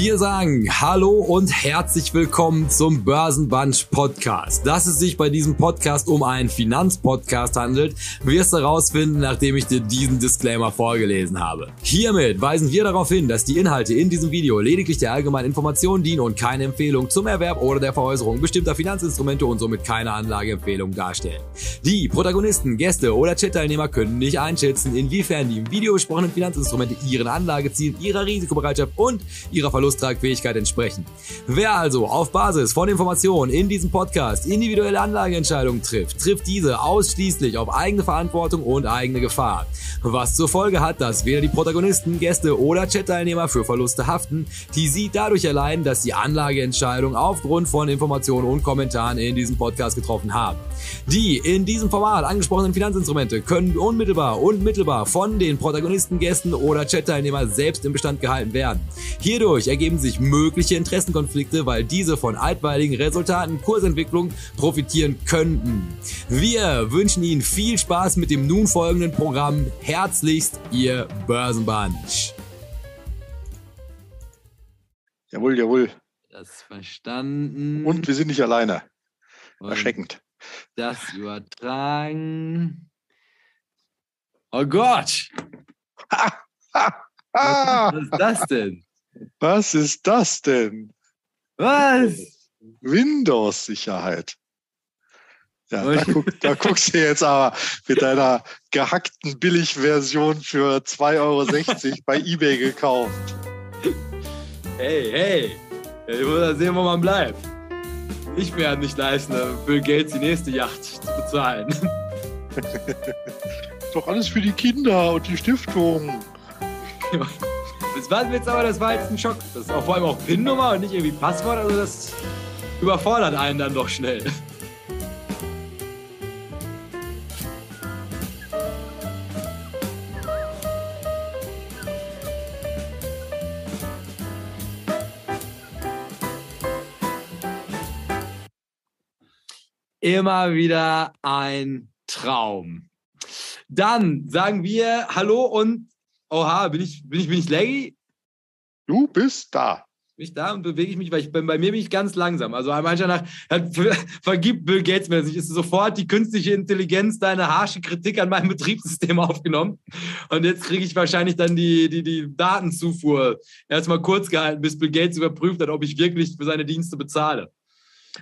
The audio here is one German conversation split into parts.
Wir sagen Hallo und herzlich willkommen zum Börsenbunch Podcast. Dass es sich bei diesem Podcast um einen Finanzpodcast handelt, wirst du herausfinden, nachdem ich dir diesen Disclaimer vorgelesen habe. Hiermit weisen wir darauf hin, dass die Inhalte in diesem Video lediglich der allgemeinen Information dienen und keine Empfehlung zum Erwerb oder der Veräußerung bestimmter Finanzinstrumente und somit keine Anlageempfehlung darstellen. Die Protagonisten, Gäste oder Chat-Teilnehmer können nicht einschätzen, inwiefern die im Video besprochenen Finanzinstrumente ihren Anlagezielen, ihrer Risikobereitschaft und ihrer Verlusttragfähigkeit entsprechen. Wer also auf Basis von Informationen in diesem Podcast individuelle Anlageentscheidungen trifft, trifft diese ausschließlich auf eigene Verantwortung und eigene Gefahr. Was zur Folge hat, dass weder die Protagonisten, Gäste oder Chat-Teilnehmer für Verluste haften, die sie dadurch erleiden, dass die Anlageentscheidung aufgrund von Informationen und Kommentaren in diesem Podcast getroffen haben. Die in diesem Format angesprochenen Finanzinstrumente können unmittelbar und mittelbar von den Protagonisten, Gästen oder Chat-Teilnehmern selbst im Bestand gehalten werden. Hierdurch ergeben sich mögliche Interessenkonflikte, weil diese von altweiligen Resultaten Kursentwicklung profitieren könnten. Wir wünschen Ihnen viel Spaß mit dem nun folgenden Programm. Herzlichst, Ihr Börsenbunch. Jawohl, jawohl. Das verstanden. Und wir sind nicht alleine. Erschreckend. Das übertragen. Oh Gott! Was ist das denn? Was ist das denn? Was? Windows-Sicherheit. Ja, da, guck, da guckst du jetzt aber mit deiner gehackten Billigversion für 2,60 Euro bei Ebay gekauft. Hey, hey! Ich muss da sehen, wo man bleibt. Ich werde nicht leisten, Bill Gates die nächste Yacht zu bezahlen. Doch alles für die Kinder und die Stiftung. Das war jetzt aber, das war jetzt ein Schock. Das ist auch vor allem auch PIN-Nummer und nicht irgendwie Passwort, also das überfordert einen dann doch schnell. Immer wieder ein Traum. Dann sagen wir Hallo und Oha, bin ich, bin ich, bin ich laggy? Du bist da. Bin ich da und bewege ich mich, weil ich bin, bei mir bin ich ganz langsam. Also manchmal nach, vergibt Bill Gates mir das nicht. Ist sofort die künstliche Intelligenz deine harsche Kritik an meinem Betriebssystem aufgenommen. Und jetzt kriege ich wahrscheinlich dann die, die, die Datenzufuhr erstmal kurz gehalten, bis Bill Gates überprüft hat, ob ich wirklich für seine Dienste bezahle.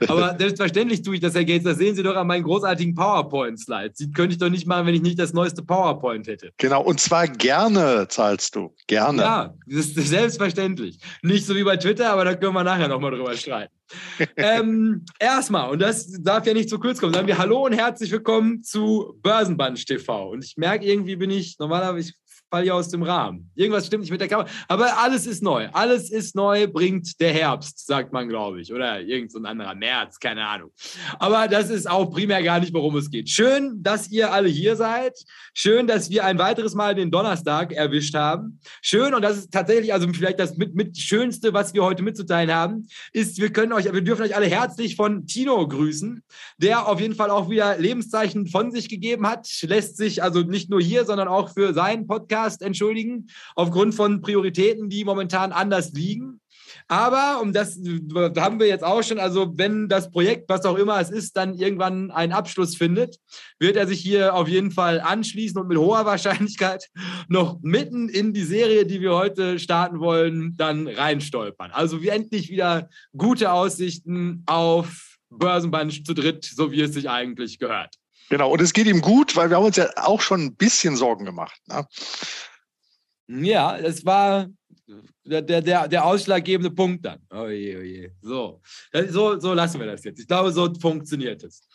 Aber selbstverständlich tue ich das, Herr Gates. Das sehen Sie doch an meinen großartigen PowerPoint-Slides. Die könnte ich doch nicht machen, wenn ich nicht das neueste PowerPoint hätte. Genau, und zwar gerne zahlst du. Gerne. Ja, das ist selbstverständlich. Nicht so wie bei Twitter, aber da können wir nachher nochmal drüber streiten. ähm, erstmal, und das darf ja nicht zu kurz kommen, sagen wir Hallo und herzlich willkommen zu Börsenbunch TV. Und ich merke, irgendwie bin ich, normalerweise, ich falle hier aus dem Rahmen. Irgendwas stimmt nicht mit der Kamera. Aber alles ist neu. Alles ist neu, bringt der Herbst, sagt man, glaube ich. Oder irgend so ein anderer März, keine Ahnung. Aber das ist auch primär gar nicht, worum es geht. Schön, dass ihr alle hier seid. Schön, dass wir ein weiteres Mal den Donnerstag erwischt haben. Schön, und das ist tatsächlich, also vielleicht das mit, mit Schönste, was wir heute mitzuteilen haben, ist, wir können euch, wir dürfen euch alle herzlich von Tino grüßen, der auf jeden Fall auch wieder Lebenszeichen von sich gegeben hat, lässt sich also nicht nur hier, sondern auch für seinen Podcast entschuldigen, aufgrund von Prioritäten, die momentan anders liegen. Aber, um das da haben wir jetzt auch schon, also wenn das Projekt, was auch immer es ist, dann irgendwann einen Abschluss findet, wird er sich hier auf jeden Fall anschließen und mit hoher Wahrscheinlichkeit noch mitten in die Serie, die wir heute starten wollen, dann reinstolpern. Also wie endlich wieder gute Aussichten auf Börsenbunch zu dritt, so wie es sich eigentlich gehört. Genau, und es geht ihm gut, weil wir haben uns ja auch schon ein bisschen Sorgen gemacht. Ne? Ja, das war der, der, der, ausschlaggebende Punkt dann. Oje, oje. So. Das- so, so lassen wir das jetzt. Ich glaube, so funktioniert es.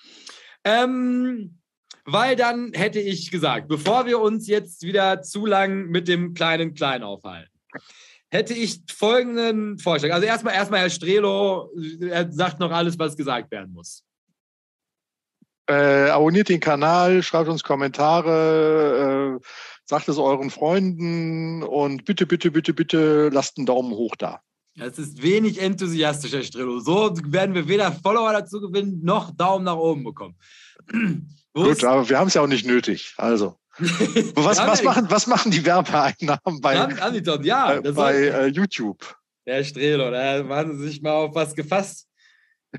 Ähm, weil dann hätte ich gesagt, bevor wir uns jetzt wieder zu lang mit dem kleinen Klein aufhalten, hätte ich folgenden Vorschlag. Also erstmal, erstmal Herr Strelo, er sagt noch alles, was gesagt werden muss. Äh, abonniert den Kanal, schreibt uns Kommentare, äh, sagt es euren Freunden und bitte, bitte, bitte, bitte lasst einen Daumen hoch da. Das ist wenig enthusiastisch, Herr Strelo. So werden wir weder Follower dazu gewinnen, noch Daumen nach oben bekommen. Gut, aber wir haben es ja auch nicht nötig. Also, was, was, machen, was machen die Werbeeinnahmen bei, doch, ja. bei soll, äh, YouTube? Herr Strelo, da haben Sie sich mal auf was gefasst.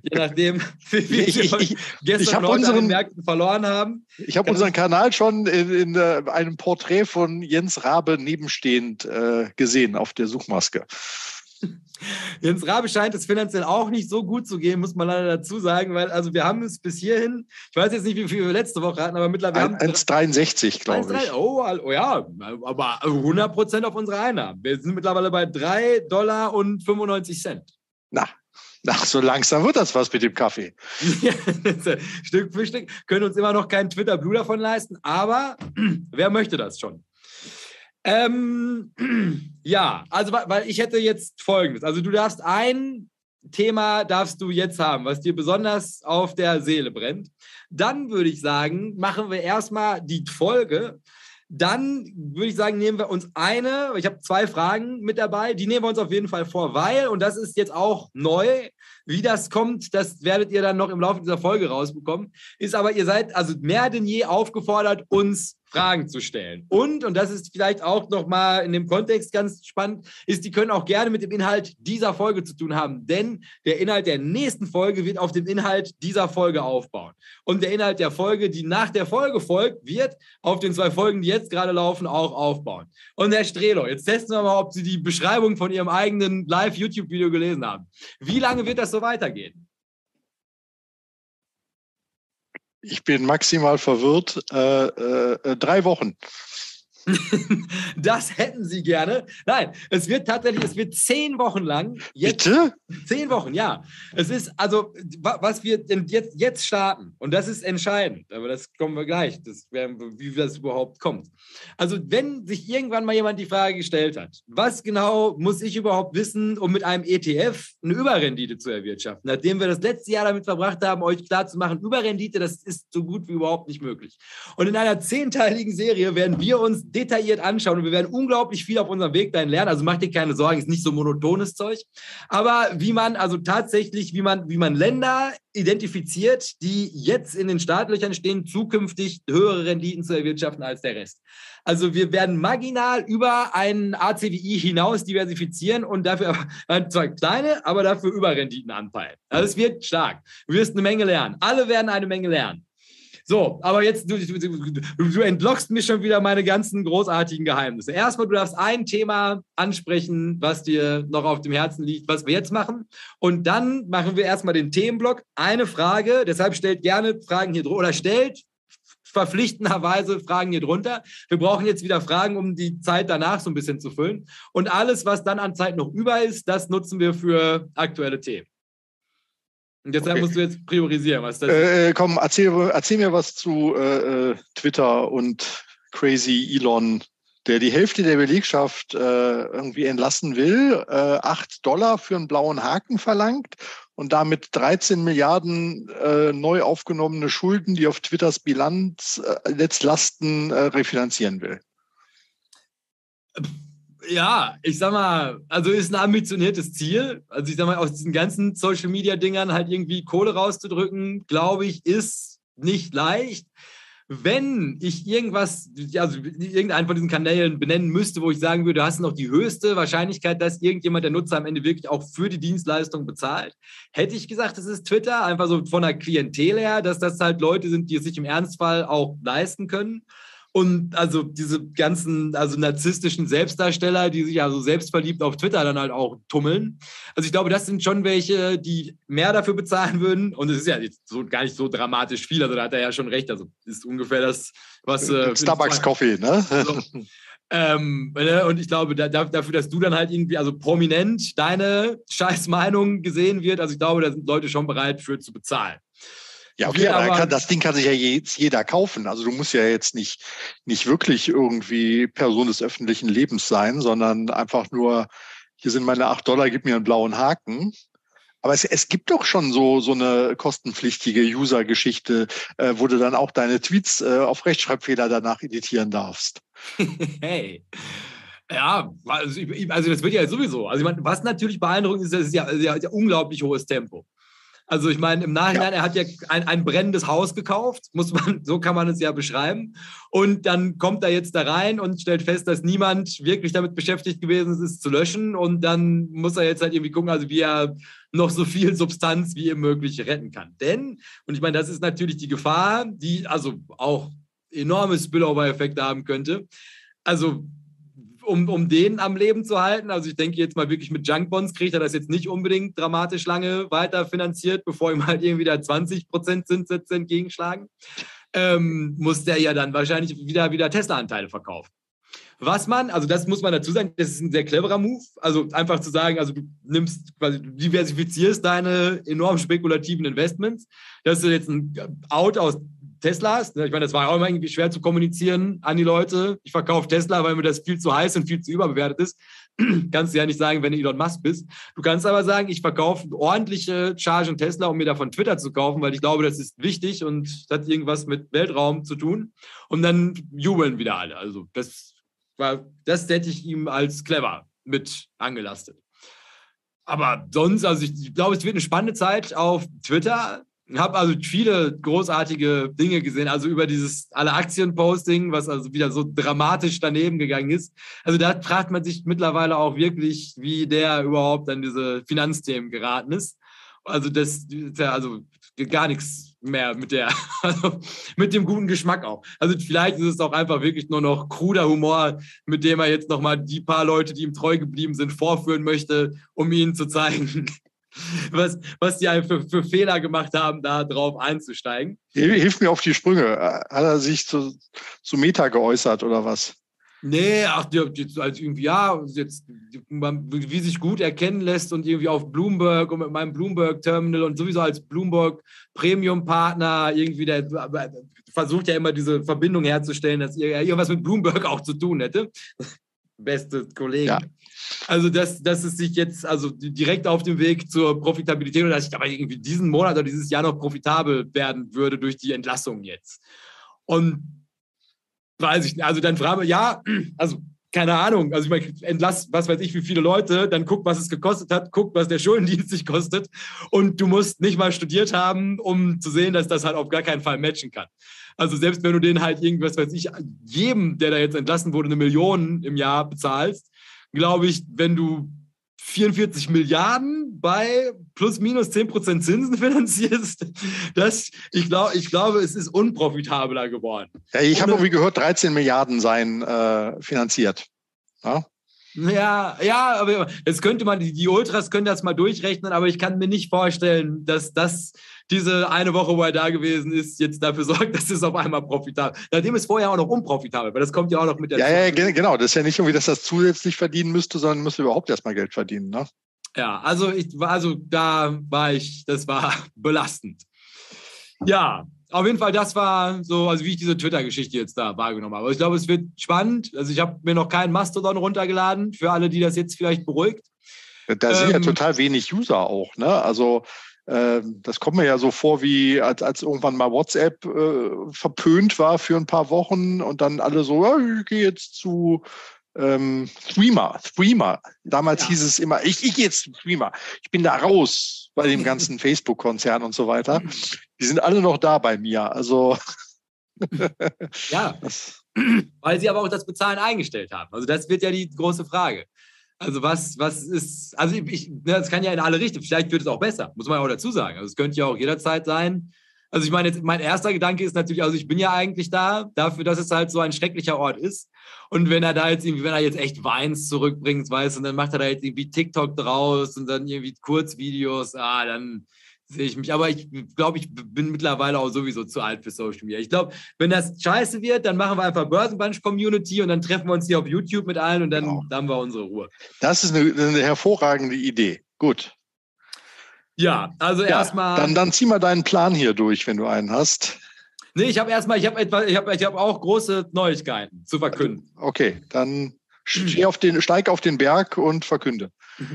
Je nachdem, wie viel Ich- ich- ich- gestern ich heute an unseren- den Märkten verloren haben. Ich habe unseren Kanal schon in, in äh, einem Porträt von Jens Rabe nebenstehend äh, gesehen auf der Suchmaske. Jens Rabe scheint es finanziell auch nicht so gut zu gehen, muss man leider dazu sagen, weil also wir haben es bis hierhin, ich weiß jetzt nicht, wie viel wir letzte Woche hatten, aber mittlerweile Ein- 1,63 glaube ich. Oh, oh ja, aber 100 Prozent auf unsere Einnahmen. Wir sind mittlerweile bei 3 Dollar und 95 Cent. Na, ach, so langsam wird das was mit dem Kaffee. Stück für Stück können uns immer noch keinen Twitter Blue davon leisten, aber wer möchte das schon? Ähm, ja, also weil ich hätte jetzt folgendes. Also du darfst ein Thema darfst du jetzt haben, was dir besonders auf der Seele brennt. Dann würde ich sagen, machen wir erstmal die Folge. Dann würde ich sagen, nehmen wir uns eine, ich habe zwei Fragen mit dabei, die nehmen wir uns auf jeden Fall vor, weil, und das ist jetzt auch neu, wie das kommt, das werdet ihr dann noch im Laufe dieser Folge rausbekommen. Ist aber, ihr seid also mehr denn je aufgefordert, uns Fragen zu stellen. Und, und das ist vielleicht auch nochmal in dem Kontext ganz spannend, ist, die können auch gerne mit dem Inhalt dieser Folge zu tun haben. Denn der Inhalt der nächsten Folge wird auf dem Inhalt dieser Folge aufbauen. Und der Inhalt der Folge, die nach der Folge folgt, wird auf den zwei Folgen, die jetzt gerade laufen, auch aufbauen. Und Herr Strelo, jetzt testen wir mal, ob Sie die Beschreibung von Ihrem eigenen Live-YouTube-Video gelesen haben. Wie lange wird das so weitergehen? Ich bin maximal verwirrt. Äh, äh, äh, drei Wochen. Das hätten Sie gerne. Nein, es wird tatsächlich, es wird zehn Wochen lang. Jetzt, Bitte? Zehn Wochen, ja. Es ist also, wa- was wir jetzt, jetzt starten, und das ist entscheidend, aber das kommen wir gleich, das wie das überhaupt kommt. Also, wenn sich irgendwann mal jemand die Frage gestellt hat, was genau muss ich überhaupt wissen, um mit einem ETF eine Überrendite zu erwirtschaften, nachdem wir das letzte Jahr damit verbracht haben, euch klarzumachen, Überrendite, das ist so gut wie überhaupt nicht möglich. Und in einer zehnteiligen Serie werden wir uns detailliert anschauen und wir werden unglaublich viel auf unserem Weg dahin lernen. Also macht dir keine Sorgen, ist nicht so monotones Zeug. Aber wie man also tatsächlich, wie man, wie man Länder identifiziert, die jetzt in den Startlöchern stehen, zukünftig höhere Renditen zu erwirtschaften als der Rest. Also wir werden marginal über einen ACWI hinaus diversifizieren und dafür äh, zwar kleine, aber dafür Überrenditen anpeilen. Also es wird stark. Du wirst eine Menge lernen. Alle werden eine Menge lernen. So, aber jetzt, du, du, du, entlockst mir schon wieder meine ganzen großartigen Geheimnisse. Erstmal, du darfst ein Thema ansprechen, was dir noch auf dem Herzen liegt, was wir jetzt machen. Und dann machen wir erstmal den Themenblock. Eine Frage, deshalb stellt gerne Fragen hier drunter oder stellt verpflichtenderweise Fragen hier drunter. Wir brauchen jetzt wieder Fragen, um die Zeit danach so ein bisschen zu füllen. Und alles, was dann an Zeit noch über ist, das nutzen wir für aktuelle Themen. Und deshalb Okay. musst du jetzt priorisieren, was das ist. Äh, äh, komm, erzähl, erzähl mir was zu äh, äh, Twitter und Crazy Elon, der die Hälfte der Belegschaft äh, irgendwie entlassen will, äh, 8 Dollar für einen blauen Haken verlangt und damit 13 Milliarden äh, neu aufgenommene Schulden, die auf Twitters Bilanz äh, Netzlasten äh, refinanzieren will. Ja, ich sag mal, also ist ein ambitioniertes Ziel. Also ich sag mal, aus diesen ganzen Social Media Dingern halt irgendwie Kohle rauszudrücken, glaube ich, ist nicht leicht. Wenn ich irgendwas, also irgendeinen von diesen Kanälen benennen müsste, wo ich sagen würde, du hast noch die höchste Wahrscheinlichkeit, dass irgendjemand der Nutzer am Ende wirklich auch für die Dienstleistung bezahlt, hätte ich gesagt, das ist Twitter, einfach so von der Klientel her, dass das halt Leute sind, die es sich im Ernstfall auch leisten können. Und also diese ganzen, also narzisstischen Selbstdarsteller, die sich also selbstverliebt auf Twitter dann halt auch tummeln. Also ich glaube, das sind schon welche, die mehr dafür bezahlen würden. Und es ist ja jetzt so gar nicht so dramatisch viel. Also da hat er ja schon recht. Also ist ungefähr das, was. Äh, Starbucks Coffee, ne? so. Ähm, ne, und ich glaube, da- dafür, dass du dann halt irgendwie, also prominent deine scheiß Meinung gesehen wird, also ich glaube, da sind Leute schon bereit für zu bezahlen. Ja, okay, Wir aber aber- kann, das Ding kann sich ja jetzt jeder kaufen. Also du musst ja jetzt nicht, nicht wirklich irgendwie Person des öffentlichen Lebens sein, sondern einfach nur, hier sind meine acht Dollar, gib mir einen blauen Haken. Aber es, es gibt doch schon so, so eine kostenpflichtige User-Geschichte, äh, wo du dann auch deine Tweets äh, auf Rechtschreibfehler danach editieren darfst. hey. Ja, also, ich- also das wird ja sowieso. Also ich meine, was natürlich beeindruckend ist, das ist ja, ja, ja unglaublich hohes Tempo. Also ich meine, im Nachhinein, ja. er hat ja ein, ein brennendes Haus gekauft, muss man, so kann man es ja beschreiben. Und dann kommt er jetzt da rein und stellt fest, dass niemand wirklich damit beschäftigt gewesen ist, es zu löschen. Und dann muss er jetzt halt irgendwie gucken, also wie er noch so viel Substanz wie möglich retten kann. Denn, und ich meine, das ist natürlich die Gefahr, die also auch enorme Spillover-Effekte haben könnte. Also um, um den am Leben zu halten. Also ich denke jetzt mal wirklich mit Junkbonds kriegt er das jetzt nicht unbedingt dramatisch lange weiter finanziert, bevor ihm halt irgendwie da 20% Zinssätze entgegenschlagen. Ähm, muss der ja dann wahrscheinlich wieder, wieder Tesla-Anteile verkaufen. Was man, also das muss man dazu sagen, das ist ein sehr cleverer Move. Also einfach zu sagen, also du nimmst quasi, du diversifizierst deine enorm spekulativen Investments, dass du jetzt ein Out aus Teslas. Ne? Ich meine, das war auch immer irgendwie schwer zu kommunizieren an die Leute. Ich verkaufe Tesla, weil mir das viel zu heiß und viel zu überbewertet ist. kannst du ja nicht sagen, wenn du Elon Musk bist. Du kannst aber sagen, ich verkaufe ordentliche Chargen Tesla, um mir davon Twitter zu kaufen, weil ich glaube, das ist wichtig und hat irgendwas mit Weltraum zu tun. Und dann jubeln wieder alle. Also das war, das hätte ich ihm als clever mit angelastet. Aber sonst, also ich, ich glaube, es wird eine spannende Zeit auf Twitter habe also viele großartige Dinge gesehen, also über dieses alle Aktien-Posting, was also wieder so dramatisch daneben gegangen ist. Also da fragt man sich mittlerweile auch wirklich, wie der überhaupt an diese Finanzthemen geraten ist. Also das ist ja also gar nichts mehr mit der, also mit dem guten Geschmack auch. Also vielleicht ist es auch einfach wirklich nur noch kruder Humor, mit dem er jetzt nochmal die paar Leute, die ihm treu geblieben sind, vorführen möchte, um ihnen zu zeigen, was, was die für, für Fehler gemacht haben, da drauf einzusteigen. Hilf mir auf die Sprünge. Hat er sich zu, zu Meta geäußert oder was? Nee, ach, jetzt, also irgendwie, ja, jetzt, wie sich gut erkennen lässt und irgendwie auf Bloomberg und mit meinem Bloomberg-Terminal und sowieso als Bloomberg-Premium-Partner irgendwie, der versucht ja immer diese Verbindung herzustellen, dass er irgendwas mit Bloomberg auch zu tun hätte. Beste Kollegen. Ja. Also, dass, dass es sich jetzt also direkt auf dem Weg zur Profitabilität oder dass ich aber irgendwie diesen Monat oder dieses Jahr noch profitabel werden würde durch die Entlassung jetzt. Und weiß ich, also dann frage ich, ja, also keine Ahnung, also ich meine, entlass, was weiß ich, wie viele Leute, dann guck, was es gekostet hat, guck, was der Schuldendienst sich kostet und du musst nicht mal studiert haben, um zu sehen, dass das halt auf gar keinen Fall matchen kann. Also selbst wenn du den halt irgendwas, weiß ich, jedem, der da jetzt entlassen wurde, eine Million im Jahr bezahlst, glaube ich, wenn du 44 Milliarden bei plus minus 10 Prozent Zinsen finanzierst, das, ich, glaub, ich glaube, es ist unprofitabler geworden. Ja, ich habe irgendwie gehört, 13 Milliarden seien äh, finanziert. Ja? Ja, ja, aber jetzt könnte man, die Ultras können das mal durchrechnen, aber ich kann mir nicht vorstellen, dass das diese eine Woche, wo er da gewesen ist, jetzt dafür sorgt, dass es auf einmal profitabel ist. Nachdem es vorher auch noch unprofitabel, weil das kommt ja auch noch mit der. Ja, ja, genau. Das ist ja nicht irgendwie, dass das zusätzlich verdienen müsste, sondern müsste überhaupt erstmal Geld verdienen, ne? Ja, also ich also da war ich, das war belastend. Ja, auf jeden Fall, das war so, also wie ich diese Twitter-Geschichte jetzt da wahrgenommen habe. Aber ich glaube, es wird spannend. Also ich habe mir noch keinen Mastodon runtergeladen, für alle, die das jetzt vielleicht beruhigt. Da sind ähm, ja total wenig User auch, ne? Also das kommt mir ja so vor, wie als, als irgendwann mal WhatsApp äh, verpönt war für ein paar Wochen und dann alle so, ja, ich gehe jetzt zu ähm, Streamer, Streamer. Damals ja. hieß es immer, ich, ich gehe jetzt zu Streamer. Ich bin da raus bei dem ganzen Facebook-Konzern und so weiter. Die sind alle noch da bei mir. Also ja, weil sie aber auch das Bezahlen eingestellt haben. Also das wird ja die große Frage. Also was, was ist, also ich, ne, das kann ja in alle Richtungen, vielleicht wird es auch besser, muss man ja auch dazu sagen. Also es könnte ja auch jederzeit sein. Also ich meine, jetzt, mein erster Gedanke ist natürlich, also ich bin ja eigentlich da, dafür, dass es halt so ein schrecklicher Ort ist. Und wenn er da jetzt irgendwie, wenn er jetzt echt Weins zurückbringt, weißt und dann macht er da jetzt irgendwie TikTok draus und dann irgendwie Kurzvideos, ah, dann, sehe ich mich. Aber ich glaube, ich bin mittlerweile auch sowieso zu alt für Social Media. Ich glaube, wenn das scheiße wird, dann machen wir einfach Börsenbunch-Community und dann treffen wir uns hier auf YouTube mit allen und dann, genau. dann haben wir unsere Ruhe. Das ist eine, eine hervorragende Idee. Gut. Ja, also ja, erstmal. Dann, dann zieh mal deinen Plan hier durch, wenn du einen hast. Nee, ich habe erstmal, ich habe etwa, ich habe ich hab auch große Neuigkeiten zu verkünden. Okay, dann auf den, steig auf den Berg und verkünde.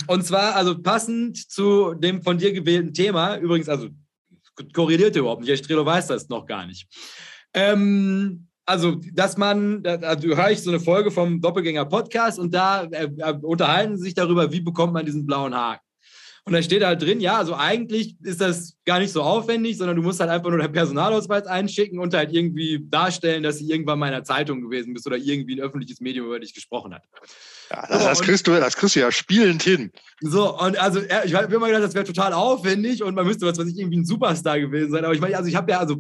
Und zwar, also passend zu dem von dir gewählten Thema, übrigens, also korreliert überhaupt nicht, Strelo weiß das noch gar nicht. Ähm, also, dass man, da, also höre ich so eine Folge vom Doppelgänger Podcast und da äh, äh, unterhalten sie sich darüber, wie bekommt man diesen blauen Haken. Und da steht halt drin, ja, also eigentlich ist das gar nicht so aufwendig, sondern du musst halt einfach nur deinen Personalausweis einschicken und halt irgendwie darstellen, dass du irgendwann mal in einer Zeitung gewesen bist oder irgendwie ein öffentliches Medium über dich gesprochen hat. Ja, das, so, das, kriegst du, das kriegst du ja spielend hin. So, und also ich habe immer gedacht, das wäre total aufwendig und man müsste, was weiß ich, irgendwie ein Superstar gewesen sein. Aber ich meine, also ich habe ja, also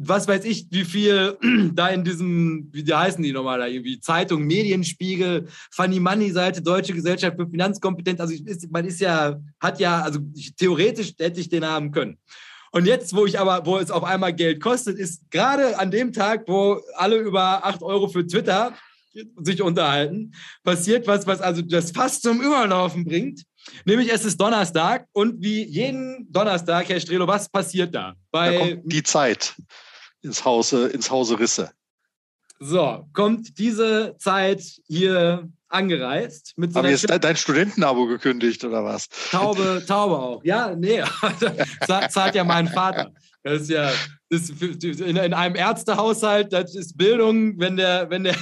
was weiß ich, wie viel da in diesem, wie die heißen die nochmal da irgendwie, Zeitung, Medienspiegel, Funny Money Seite, Deutsche Gesellschaft für Finanzkompetenz. Also ist, man ist ja, hat ja, also theoretisch hätte ich den haben können. Und jetzt, wo ich aber, wo es auf einmal Geld kostet, ist gerade an dem Tag, wo alle über 8 Euro für Twitter sich unterhalten, passiert was, was also das fast zum Überlaufen bringt. Nämlich es ist Donnerstag und wie jeden Donnerstag, Herr Strelo, was passiert da? Bei da kommt die Zeit ins Hause, ins Hause Risse. So, kommt diese Zeit hier angereist. Mit so Aber jetzt dein Studentenabo gekündigt oder was? Taube, Taube auch. Ja, nee, zahlt ja mein Vater. Das ist ja das ist in, in, einem Ärztehaushalt, das ist Bildung, wenn der, wenn der,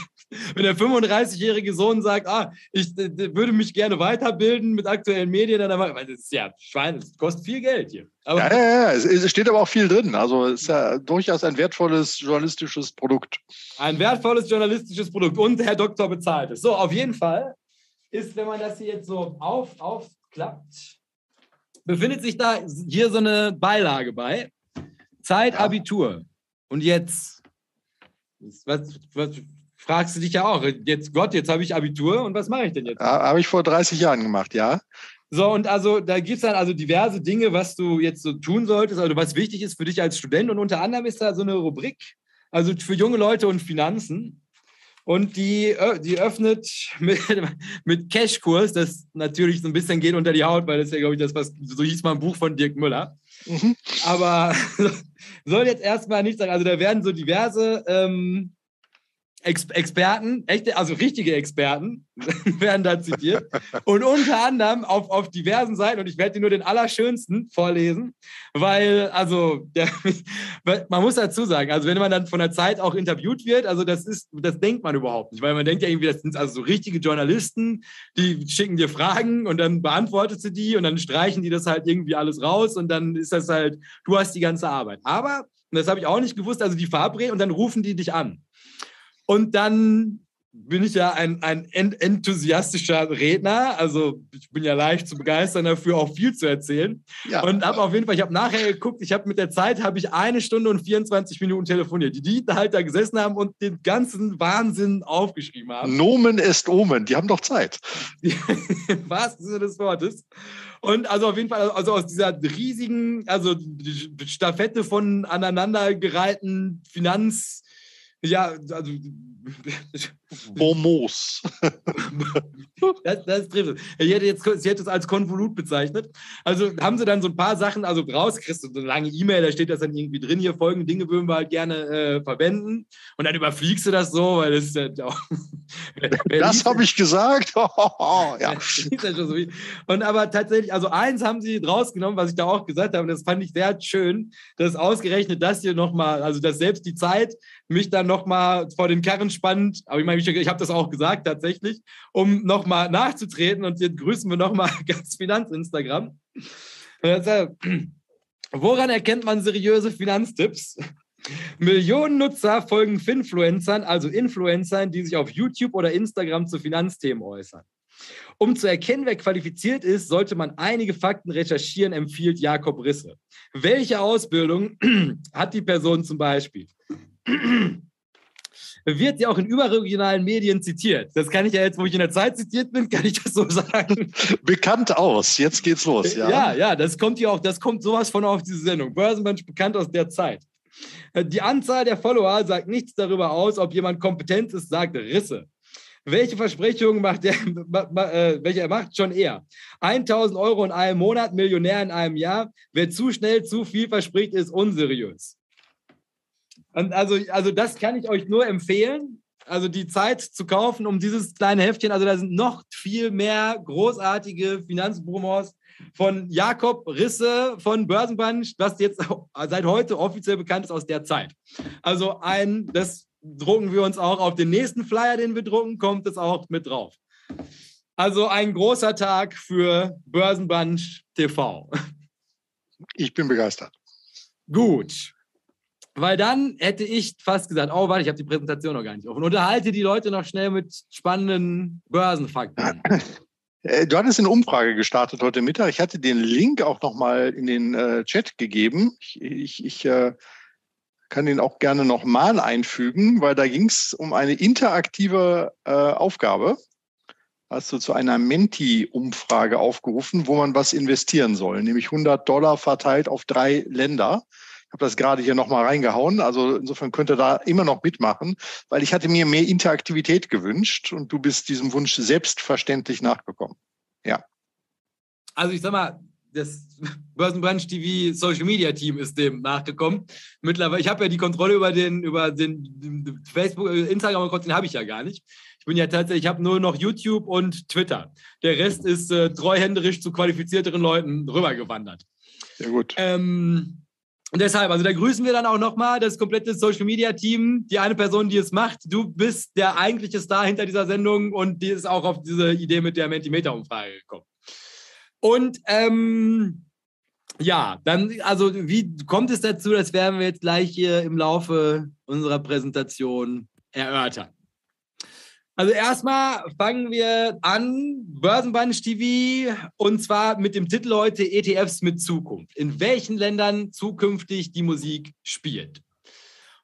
wenn der 35-jährige Sohn sagt, ah, ich würde mich gerne weiterbilden mit aktuellen Medien, dann aber, das ist ja Schwein, das kostet viel Geld hier. Aber, ja, ja, ja, es steht aber auch viel drin. Also es ist ja durchaus ein wertvolles journalistisches Produkt. Ein wertvolles journalistisches Produkt und Herr Doktor bezahlt es. So, auf jeden Fall ist, wenn man das hier jetzt so auf, aufklappt, befindet sich da hier so eine Beilage bei. Zeit ja. Abitur. Und jetzt, was, was, fragst du dich ja auch, jetzt Gott, jetzt habe ich Abitur und was mache ich denn jetzt? Habe ich vor 30 Jahren gemacht, ja. So, und also da gibt es dann also diverse Dinge, was du jetzt so tun solltest, also was wichtig ist für dich als Student. Und unter anderem ist da so eine Rubrik, also für junge Leute und Finanzen. Und die, die öffnet mit, mit Cashkurs, das natürlich so ein bisschen geht unter die Haut, weil das ja, glaube ich, das, was so hieß mal ein Buch von Dirk Müller. Mhm. Aber soll jetzt erstmal nicht sagen, also da werden so diverse ähm, Ex Experten, echte, also richtige Experten, werden da zitiert. Und unter anderem auf, auf diversen Seiten, und ich werde dir nur den allerschönsten vorlesen, weil, also, der, man muss dazu sagen, also wenn man dann von der Zeit auch interviewt wird, also das ist, das denkt man überhaupt nicht, weil man denkt ja irgendwie, das sind also so richtige Journalisten, die schicken dir Fragen und dann beantwortest du die und dann streichen die das halt irgendwie alles raus und dann ist das halt, du hast die ganze Arbeit. Aber, und das habe ich auch nicht gewusst, also die verabreden und dann rufen die dich an. Und dann bin ich ja ein, ein enthusiastischer Redner. Also ich bin ja leicht zu begeistern dafür, auch viel zu erzählen. Ja. Und habe auf jeden Fall, ich habe nachher geguckt, ich habe mit der Zeit, habe ich eine Stunde und 24 Minuten telefoniert, die die halt da gesessen haben und den ganzen Wahnsinn aufgeschrieben haben. Nomen ist Omen, die haben doch Zeit. Im wahrsten Sinne des Wortes. Und also auf jeden Fall, also aus dieser riesigen, also Staffette von aneinandergereihten Finanz- ja, also. Bomos. das, das trifft es. Ich hätte, jetzt, sie hätte es als Konvolut bezeichnet. Also haben sie dann so ein paar Sachen, also rauskriegst du so eine lange E-Mail, da steht das dann irgendwie drin, hier folgende Dinge würden wir halt gerne äh, verwenden. Und dann überfliegst du das so, weil das ist ja auch. das habe ich gesagt. ja. Und aber tatsächlich, also eins haben sie rausgenommen, was ich da auch gesagt habe, und das fand ich sehr schön, dass ausgerechnet das hier nochmal, also dass selbst die Zeit mich dann nochmal vor den Karren spannt. Aber ich meine, ich habe das auch gesagt tatsächlich, um nochmal nachzutreten. Und jetzt grüßen wir nochmal ganz Finanz-Instagram. Woran erkennt man seriöse Finanztipps? Millionen Nutzer folgen Finfluencern, also Influencern, die sich auf YouTube oder Instagram zu Finanzthemen äußern. Um zu erkennen, wer qualifiziert ist, sollte man einige Fakten recherchieren, empfiehlt Jakob Risse. Welche Ausbildung hat die Person zum Beispiel? Wird ja auch in überregionalen Medien zitiert. Das kann ich ja jetzt, wo ich in der Zeit zitiert bin, kann ich das so sagen. Bekannt aus. Jetzt geht's los. Ja, ja, ja das kommt ja auch, das kommt sowas von auf diese Sendung. Börsenmensch bekannt aus der Zeit. Die Anzahl der Follower sagt nichts darüber aus, ob jemand kompetent ist, sagt Risse. Welche Versprechungen macht er, äh, welche er macht? Schon eher. 1000 Euro in einem Monat, Millionär in einem Jahr. Wer zu schnell zu viel verspricht, ist unseriös. Also, also das kann ich euch nur empfehlen, also die Zeit zu kaufen, um dieses kleine Heftchen. Also da sind noch viel mehr großartige Finanzpromos von Jakob Risse von Börsenband, was jetzt seit heute offiziell bekannt ist aus der Zeit. Also ein, das drucken wir uns auch auf den nächsten Flyer, den wir drucken, kommt es auch mit drauf. Also ein großer Tag für Börsenbunch TV. Ich bin begeistert. Gut. Weil dann hätte ich fast gesagt, oh, warte, ich habe die Präsentation noch gar nicht offen. Unterhalte die Leute noch schnell mit spannenden Börsenfakten. Du hattest eine Umfrage gestartet heute Mittag. Ich hatte den Link auch nochmal in den äh, Chat gegeben. Ich, ich, ich äh, kann den auch gerne nochmal einfügen, weil da ging es um eine interaktive äh, Aufgabe hast du zu einer Menti-Umfrage aufgerufen, wo man was investieren soll, nämlich 100 Dollar verteilt auf drei Länder. Ich habe das gerade hier nochmal reingehauen. Also insofern könnt ihr da immer noch mitmachen, weil ich hatte mir mehr Interaktivität gewünscht und du bist diesem Wunsch selbstverständlich nachgekommen. Ja. Also ich sag mal, das Börsenbrunch TV Social Media Team ist dem nachgekommen. Mittlerweile, ich habe ja die Kontrolle über den, über den Facebook, Instagram, den habe ich ja gar nicht. Ich bin ja tatsächlich, ich habe nur noch YouTube und Twitter. Der Rest ist äh, treuhänderisch zu qualifizierteren Leuten rübergewandert. Sehr gut. Ähm, und deshalb, also da grüßen wir dann auch nochmal das komplette Social Media Team, die eine Person, die es macht. Du bist der eigentliche Star hinter dieser Sendung und die ist auch auf diese Idee mit der Mentimeter-Umfrage gekommen. Und ähm, ja, dann, also wie kommt es dazu? Das werden wir jetzt gleich hier im Laufe unserer Präsentation erörtern. Also erstmal fangen wir an, Börsenbunch TV, und zwar mit dem Titel heute ETFs mit Zukunft. In welchen Ländern zukünftig die Musik spielt.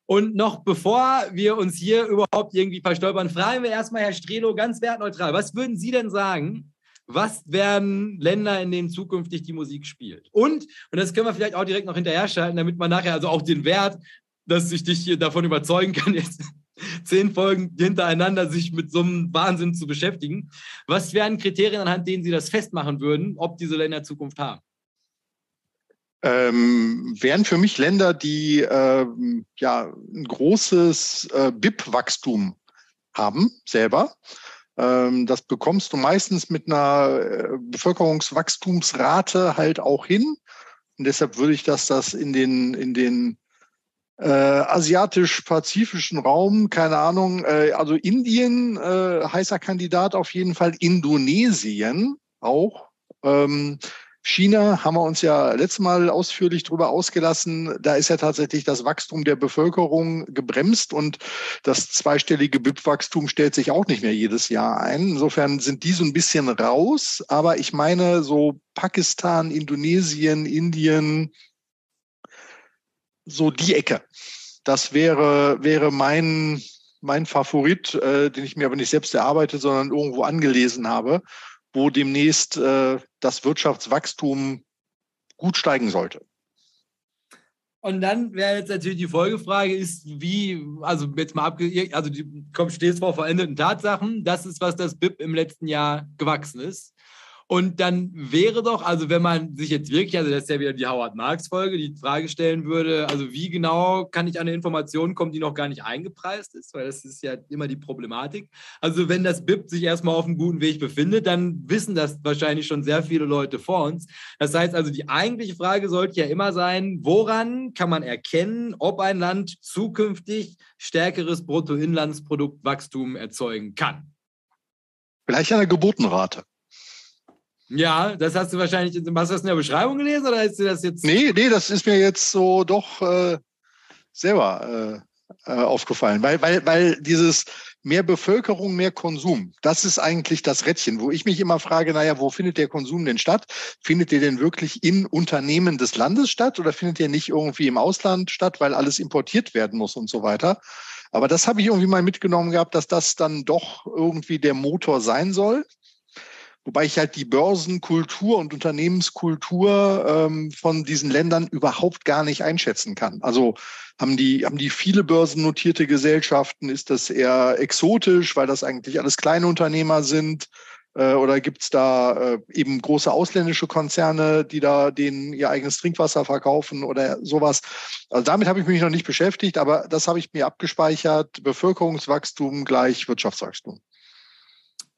Und noch bevor wir uns hier überhaupt irgendwie verstolpern, fragen wir erstmal Herr Strelo ganz wertneutral. Was würden Sie denn sagen? Was werden Länder, in denen zukünftig die Musik spielt? Und, und das können wir vielleicht auch direkt noch hinterher schalten, damit man nachher also auch den Wert, dass ich dich hier davon überzeugen kann, jetzt zehn Folgen hintereinander sich mit so einem Wahnsinn zu beschäftigen. Was wären Kriterien, anhand denen Sie das festmachen würden, ob diese Länder Zukunft haben? Ähm, wären für mich Länder, die äh, ja ein großes äh, BIP-Wachstum haben selber. Ähm, das bekommst du meistens mit einer äh, Bevölkerungswachstumsrate halt auch hin. Und deshalb würde ich das, das in den, in den äh, asiatisch-pazifischen Raum, keine Ahnung, äh, also Indien, äh, heißer Kandidat auf jeden Fall, Indonesien auch. Ähm, China haben wir uns ja letztes Mal ausführlich darüber ausgelassen. Da ist ja tatsächlich das Wachstum der Bevölkerung gebremst und das zweistellige BIP-Wachstum stellt sich auch nicht mehr jedes Jahr ein. Insofern sind die so ein bisschen raus. Aber ich meine, so Pakistan, Indonesien, Indien, so die Ecke. Das wäre, wäre mein, mein Favorit, äh, den ich mir aber nicht selbst erarbeite, sondern irgendwo angelesen habe, wo demnächst äh, das Wirtschaftswachstum gut steigen sollte. Und dann wäre jetzt natürlich die Folgefrage, ist wie, also jetzt mal abge, also die kommt stets vor verendeten Tatsachen. Das ist, was das BIP im letzten Jahr gewachsen ist. Und dann wäre doch, also wenn man sich jetzt wirklich, also das ist ja wieder die Howard Marks Folge, die Frage stellen würde, also wie genau kann ich an eine Information kommen, die noch gar nicht eingepreist ist, weil das ist ja immer die Problematik. Also wenn das BIP sich erstmal auf einem guten Weg befindet, dann wissen das wahrscheinlich schon sehr viele Leute vor uns. Das heißt also, die eigentliche Frage sollte ja immer sein, woran kann man erkennen, ob ein Land zukünftig stärkeres Bruttoinlandsproduktwachstum erzeugen kann? Vielleicht an der Geburtenrate. Ja, das hast du wahrscheinlich, hast du das in der Beschreibung gelesen oder ist dir das jetzt? Nee, nee, das ist mir jetzt so doch äh, selber äh, äh, aufgefallen, weil, weil, weil dieses mehr Bevölkerung, mehr Konsum, das ist eigentlich das Rädchen, wo ich mich immer frage, naja, wo findet der Konsum denn statt? Findet der denn wirklich in Unternehmen des Landes statt oder findet der nicht irgendwie im Ausland statt, weil alles importiert werden muss und so weiter? Aber das habe ich irgendwie mal mitgenommen gehabt, dass das dann doch irgendwie der Motor sein soll. Wobei ich halt die Börsenkultur und Unternehmenskultur ähm, von diesen Ländern überhaupt gar nicht einschätzen kann. Also haben die, haben die viele börsennotierte Gesellschaften? Ist das eher exotisch, weil das eigentlich alles kleine Unternehmer sind? Äh, oder gibt's da äh, eben große ausländische Konzerne, die da denen ihr eigenes Trinkwasser verkaufen oder sowas? Also damit habe ich mich noch nicht beschäftigt, aber das habe ich mir abgespeichert. Bevölkerungswachstum gleich Wirtschaftswachstum.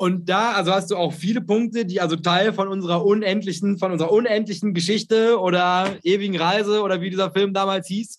Und da, also hast du auch viele Punkte, die also Teil von unserer unendlichen, von unserer unendlichen Geschichte oder ewigen Reise oder wie dieser Film damals hieß.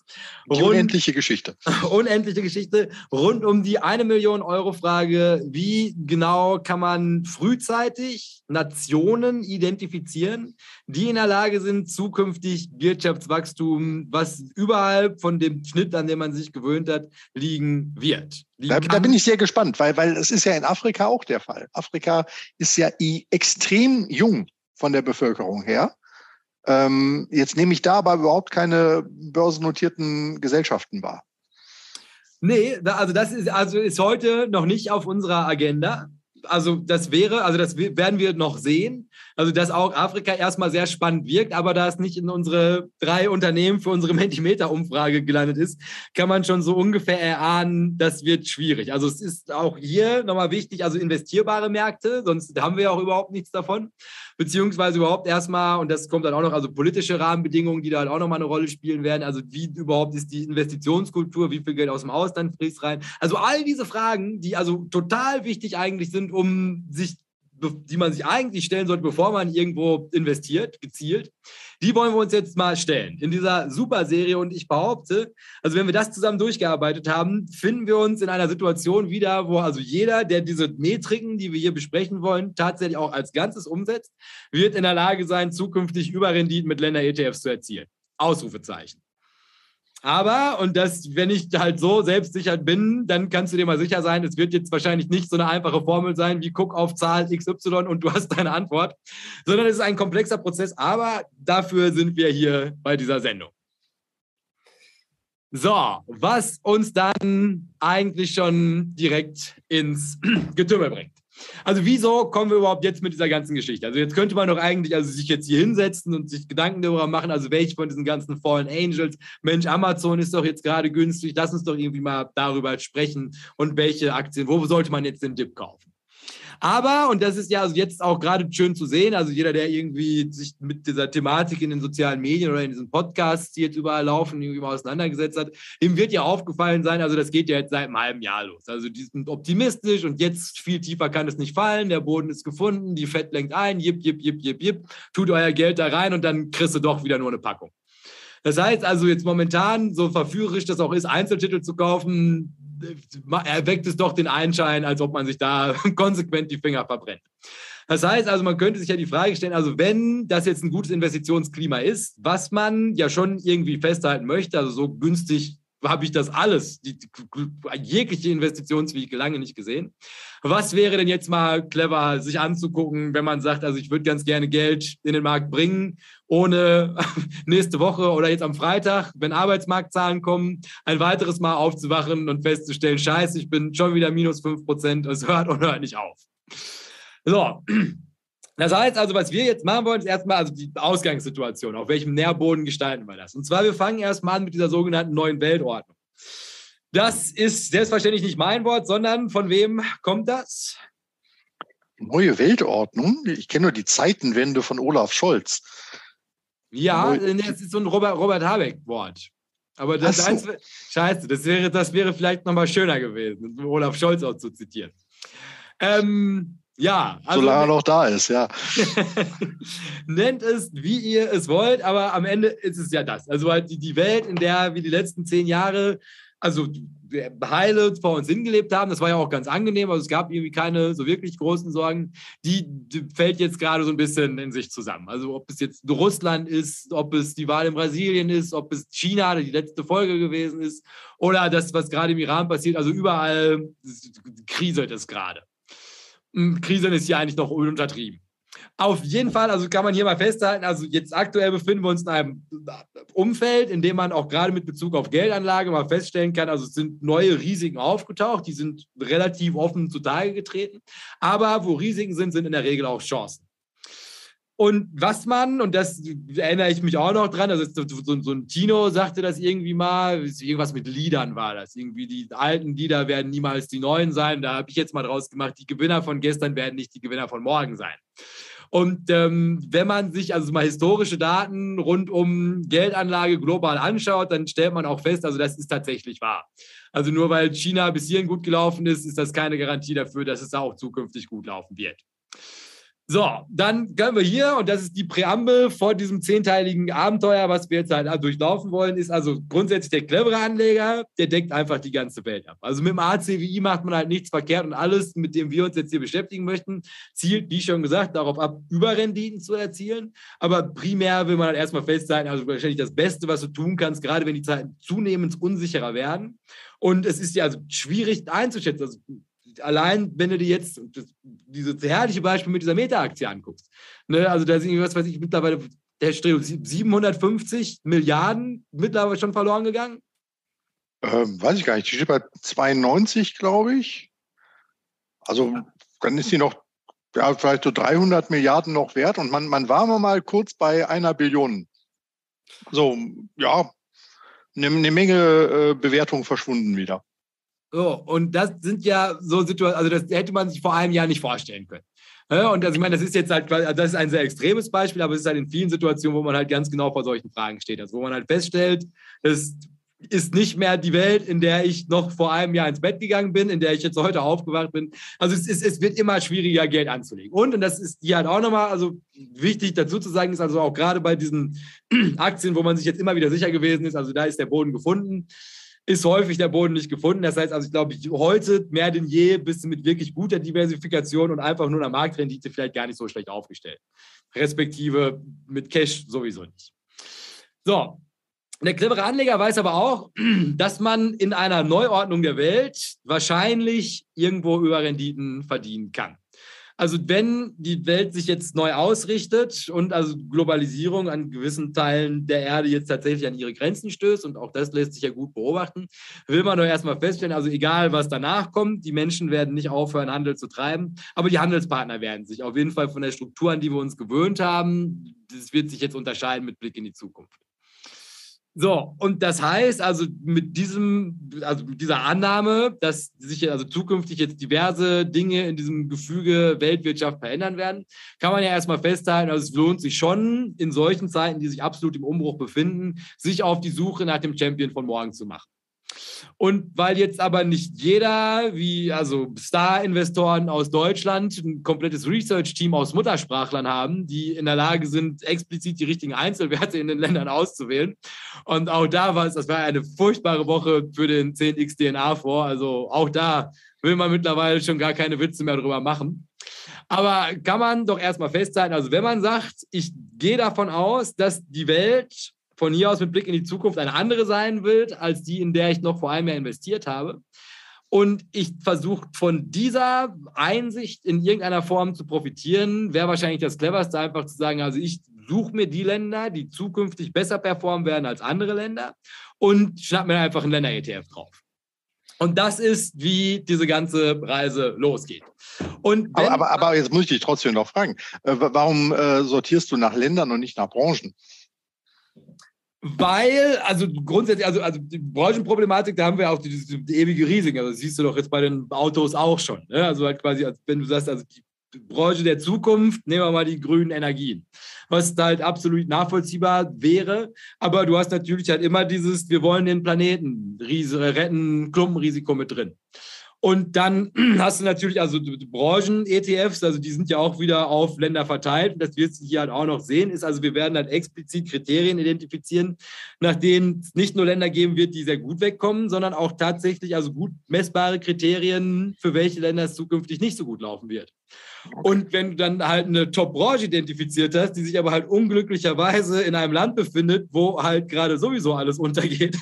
Rund, unendliche Geschichte. Unendliche Geschichte rund um die eine Million Euro Frage, wie genau kann man frühzeitig Nationen identifizieren, die in der Lage sind, zukünftig Wirtschaftswachstum, was überhalb von dem Schnitt, an dem man sich gewöhnt hat, liegen wird. Da, da, bin ich sehr gespannt, weil, weil es ist ja in Afrika auch der Fall. Afrika ist ja extrem jung von der Bevölkerung her. Ähm, jetzt nehme ich da aber überhaupt keine börsennotierten Gesellschaften wahr. Nee, also das ist, also ist heute noch nicht auf unserer Agenda also das wäre, also das werden wir noch sehen. Also dass auch Afrika erstmal sehr spannend wirkt, aber da es nicht in unsere drei Unternehmen für unsere Mentimeter-Umfrage gelandet ist, kann man schon so ungefähr erahnen, das wird schwierig. Also es ist auch hier nochmal wichtig, also investierbare Märkte, sonst haben wir ja auch überhaupt nichts davon beziehungsweise überhaupt erstmal, und das kommt dann auch noch, also politische Rahmenbedingungen, die da halt auch nochmal eine Rolle spielen werden. Also wie überhaupt ist die Investitionskultur, wie viel Geld aus dem Ausland fließt rein? Also all diese Fragen, die also total wichtig eigentlich sind, um sich die man sich eigentlich stellen sollte, bevor man irgendwo investiert, gezielt. Die wollen wir uns jetzt mal stellen in dieser Super-Serie. Und ich behaupte, also wenn wir das zusammen durchgearbeitet haben, finden wir uns in einer Situation wieder, wo also jeder, der diese Metriken, die wir hier besprechen wollen, tatsächlich auch als Ganzes umsetzt, wird in der Lage sein, zukünftig Überrenditen mit Länder-ETFs zu erzielen. Ausrufezeichen. Aber, und das, wenn ich halt so selbstsicher bin, dann kannst du dir mal sicher sein, es wird jetzt wahrscheinlich nicht so eine einfache Formel sein, wie guck auf Zahl XY und du hast deine Antwort, sondern es ist ein komplexer Prozess, aber dafür sind wir hier bei dieser Sendung. So, was uns dann eigentlich schon direkt ins Getümmel bringt. Also wieso kommen wir überhaupt jetzt mit dieser ganzen Geschichte? Also jetzt könnte man doch eigentlich also sich jetzt hier hinsetzen und sich Gedanken darüber machen, also welche von diesen ganzen Fallen Angels, Mensch, Amazon ist doch jetzt gerade günstig, lass uns doch irgendwie mal darüber sprechen und welche Aktien, wo sollte man jetzt den Dip kaufen? Aber, und das ist ja jetzt auch gerade schön zu sehen, also jeder, der irgendwie sich mit dieser Thematik in den sozialen Medien oder in diesen Podcasts, die jetzt überall laufen, irgendwie mal auseinandergesetzt hat, ihm wird ja aufgefallen sein, also das geht ja jetzt seit einem halben Jahr los. Also die sind optimistisch und jetzt viel tiefer kann es nicht fallen, der Boden ist gefunden, die Fett lenkt ein, jip, jip, jip, jip, jip, tut euer Geld da rein und dann kriegst du doch wieder nur eine Packung. Das heißt also jetzt momentan, so verführerisch das auch ist, Einzeltitel zu kaufen, erweckt es doch den Einschein, als ob man sich da konsequent die Finger verbrennt. Das heißt also, man könnte sich ja die Frage stellen, also wenn das jetzt ein gutes Investitionsklima ist, was man ja schon irgendwie festhalten möchte, also so günstig habe ich das alles, die, jegliche Investitionswege lange nicht gesehen. Was wäre denn jetzt mal clever, sich anzugucken, wenn man sagt, also ich würde ganz gerne Geld in den Markt bringen, ohne nächste Woche oder jetzt am Freitag, wenn Arbeitsmarktzahlen kommen, ein weiteres Mal aufzuwachen und festzustellen, scheiße, ich bin schon wieder minus 5%, es hört und hört nicht auf. So, das heißt also, was wir jetzt machen wollen, ist erstmal also die Ausgangssituation. Auf welchem Nährboden gestalten wir das? Und zwar, wir fangen erstmal an mit dieser sogenannten neuen Weltordnung. Das ist selbstverständlich nicht mein Wort, sondern von wem kommt das? Neue Weltordnung? Ich kenne nur die Zeitenwende von Olaf Scholz. Ja, das ist so ein Robert, Robert Habeck-Wort. Aber das so. eins, scheiße, das wäre, das wäre vielleicht nochmal schöner gewesen, Olaf Scholz auch zu zitieren. Ähm, ja. Also, Solange er noch da ist, ja. nennt es, wie ihr es wollt, aber am Ende ist es ja das. Also halt die, die Welt, in der wir die letzten zehn Jahre, also heile vor uns hingelebt haben, das war ja auch ganz angenehm, also es gab irgendwie keine so wirklich großen Sorgen, die, die fällt jetzt gerade so ein bisschen in sich zusammen. Also ob es jetzt Russland ist, ob es die Wahl in Brasilien ist, ob es China, die letzte Folge gewesen ist, oder das, was gerade im Iran passiert, also überall kriselt es gerade. Krise ist hier eigentlich noch untertrieben. Auf jeden Fall, also kann man hier mal festhalten, also jetzt aktuell befinden wir uns in einem Umfeld, in dem man auch gerade mit Bezug auf Geldanlage mal feststellen kann, also es sind neue Risiken aufgetaucht, die sind relativ offen zutage getreten, aber wo Risiken sind, sind in der Regel auch Chancen. Und was man, und das erinnere ich mich auch noch dran, also so, so, ein Tino sagte das irgendwie mal, irgendwas mit Liedern war das. Irgendwie die alten Lieder werden niemals die neuen sein. Da habe ich jetzt mal draus gemacht, die Gewinner von gestern werden nicht die Gewinner von morgen sein. Und ähm, wenn man sich also mal historische Daten rund um Geldanlage global anschaut, dann stellt man auch fest, also das ist tatsächlich wahr. Also nur weil China bis hierhin gut gelaufen ist, ist das keine Garantie dafür, dass es auch zukünftig gut laufen wird. So, dann können wir hier, und das ist die Präambel vor diesem zehnteiligen Abenteuer, was wir jetzt halt durchlaufen wollen, ist also grundsätzlich der clevere Anleger, der deckt einfach die ganze Welt ab. Also mit dem ACWI macht man halt nichts verkehrt und alles, mit dem wir uns jetzt hier beschäftigen möchten, zielt, wie schon gesagt, darauf ab, Überrenditen zu erzielen. Aber primär will man halt erstmal festhalten, also wahrscheinlich das Beste, was du tun kannst, gerade wenn die Zeiten zunehmend unsicherer werden. Und es ist ja also schwierig einzuschätzen. Also allein, wenn du dir jetzt das, dieses herrliche Beispiel mit dieser Meta-Aktie anguckst, ne, also da sind irgendwas, weiß ich, mittlerweile der Streo 750 Milliarden mittlerweile schon verloren gegangen? Ähm, weiß ich gar nicht. Die steht bei 92, glaube ich. Also dann ist die noch ja, vielleicht so 300 Milliarden noch wert und man, man war mal kurz bei einer Billion. So, ja, eine, eine Menge äh, Bewertung verschwunden wieder. So, und das sind ja so Situationen, also das hätte man sich vor einem Jahr nicht vorstellen können. Ja, und also ich meine, das ist jetzt halt, also das ist ein sehr extremes Beispiel, aber es ist halt in vielen Situationen, wo man halt ganz genau vor solchen Fragen steht. Also wo man halt feststellt, das ist nicht mehr die Welt, in der ich noch vor einem Jahr ins Bett gegangen bin, in der ich jetzt heute aufgewacht bin. Also es, ist, es wird immer schwieriger, Geld anzulegen. Und, und das ist hier halt auch nochmal, also wichtig dazu zu sagen, ist also auch gerade bei diesen Aktien, wo man sich jetzt immer wieder sicher gewesen ist, also da ist der Boden gefunden ist häufig der Boden nicht gefunden. Das heißt also, ich glaube, heute mehr denn je bist du mit wirklich guter Diversifikation und einfach nur einer Marktrendite vielleicht gar nicht so schlecht aufgestellt. Respektive mit Cash sowieso nicht. So. Der clevere Anleger weiß aber auch, dass man in einer Neuordnung der Welt wahrscheinlich irgendwo über Renditen verdienen kann. Also wenn die Welt sich jetzt neu ausrichtet und also Globalisierung an gewissen Teilen der Erde jetzt tatsächlich an ihre Grenzen stößt, und auch das lässt sich ja gut beobachten, will man doch erstmal feststellen, also egal was danach kommt, die Menschen werden nicht aufhören, Handel zu treiben, aber die Handelspartner werden sich auf jeden Fall von der Struktur, an die wir uns gewöhnt haben, das wird sich jetzt unterscheiden mit Blick in die Zukunft. So, und das heißt also mit diesem, also mit dieser Annahme, dass sich also zukünftig jetzt diverse Dinge in diesem Gefüge Weltwirtschaft verändern werden, kann man ja erstmal festhalten, also es lohnt sich schon in solchen Zeiten, die sich absolut im Umbruch befinden, sich auf die Suche nach dem Champion von morgen zu machen. Und weil jetzt aber nicht jeder, wie also Star-Investoren aus Deutschland, ein komplettes Research-Team aus Muttersprachlern haben, die in der Lage sind, explizit die richtigen Einzelwerte in den Ländern auszuwählen. Und auch da war es, das war eine furchtbare Woche für den 10x DNA vor. Also auch da will man mittlerweile schon gar keine Witze mehr drüber machen. Aber kann man doch erstmal festhalten, also wenn man sagt, ich gehe davon aus, dass die Welt von hier aus mit Blick in die Zukunft eine andere sein wird, als die, in der ich noch vor einem Jahr investiert habe. Und ich versuche von dieser Einsicht in irgendeiner Form zu profitieren, wäre wahrscheinlich das cleverste, einfach zu sagen, also ich suche mir die Länder, die zukünftig besser performen werden als andere Länder und schnapp mir einfach einen Länder-ETF drauf. Und das ist, wie diese ganze Reise losgeht. Und aber, aber, aber, jetzt muss ich dich trotzdem noch fragen, äh, warum äh, sortierst du nach Ländern und nicht nach Branchen? Weil, also grundsätzlich, also, also die Branchenproblematik, da haben wir auch die, die, die ewige Risiken. Also siehst du doch jetzt bei den Autos auch schon. Ne? Also halt quasi, als wenn du sagst, also die Branche der Zukunft, nehmen wir mal die grünen Energien. Was halt absolut nachvollziehbar wäre. Aber du hast natürlich halt immer dieses, wir wollen den Planeten retten, Klumpenrisiko mit drin. Und dann hast du natürlich also Branchen-ETFs, also die sind ja auch wieder auf Länder verteilt. Und das wirst du hier halt auch noch sehen, ist also, wir werden halt explizit Kriterien identifizieren, nach denen es nicht nur Länder geben wird, die sehr gut wegkommen, sondern auch tatsächlich also gut messbare Kriterien, für welche Länder es zukünftig nicht so gut laufen wird. Und wenn du dann halt eine Top-Branche identifiziert hast, die sich aber halt unglücklicherweise in einem Land befindet, wo halt gerade sowieso alles untergeht,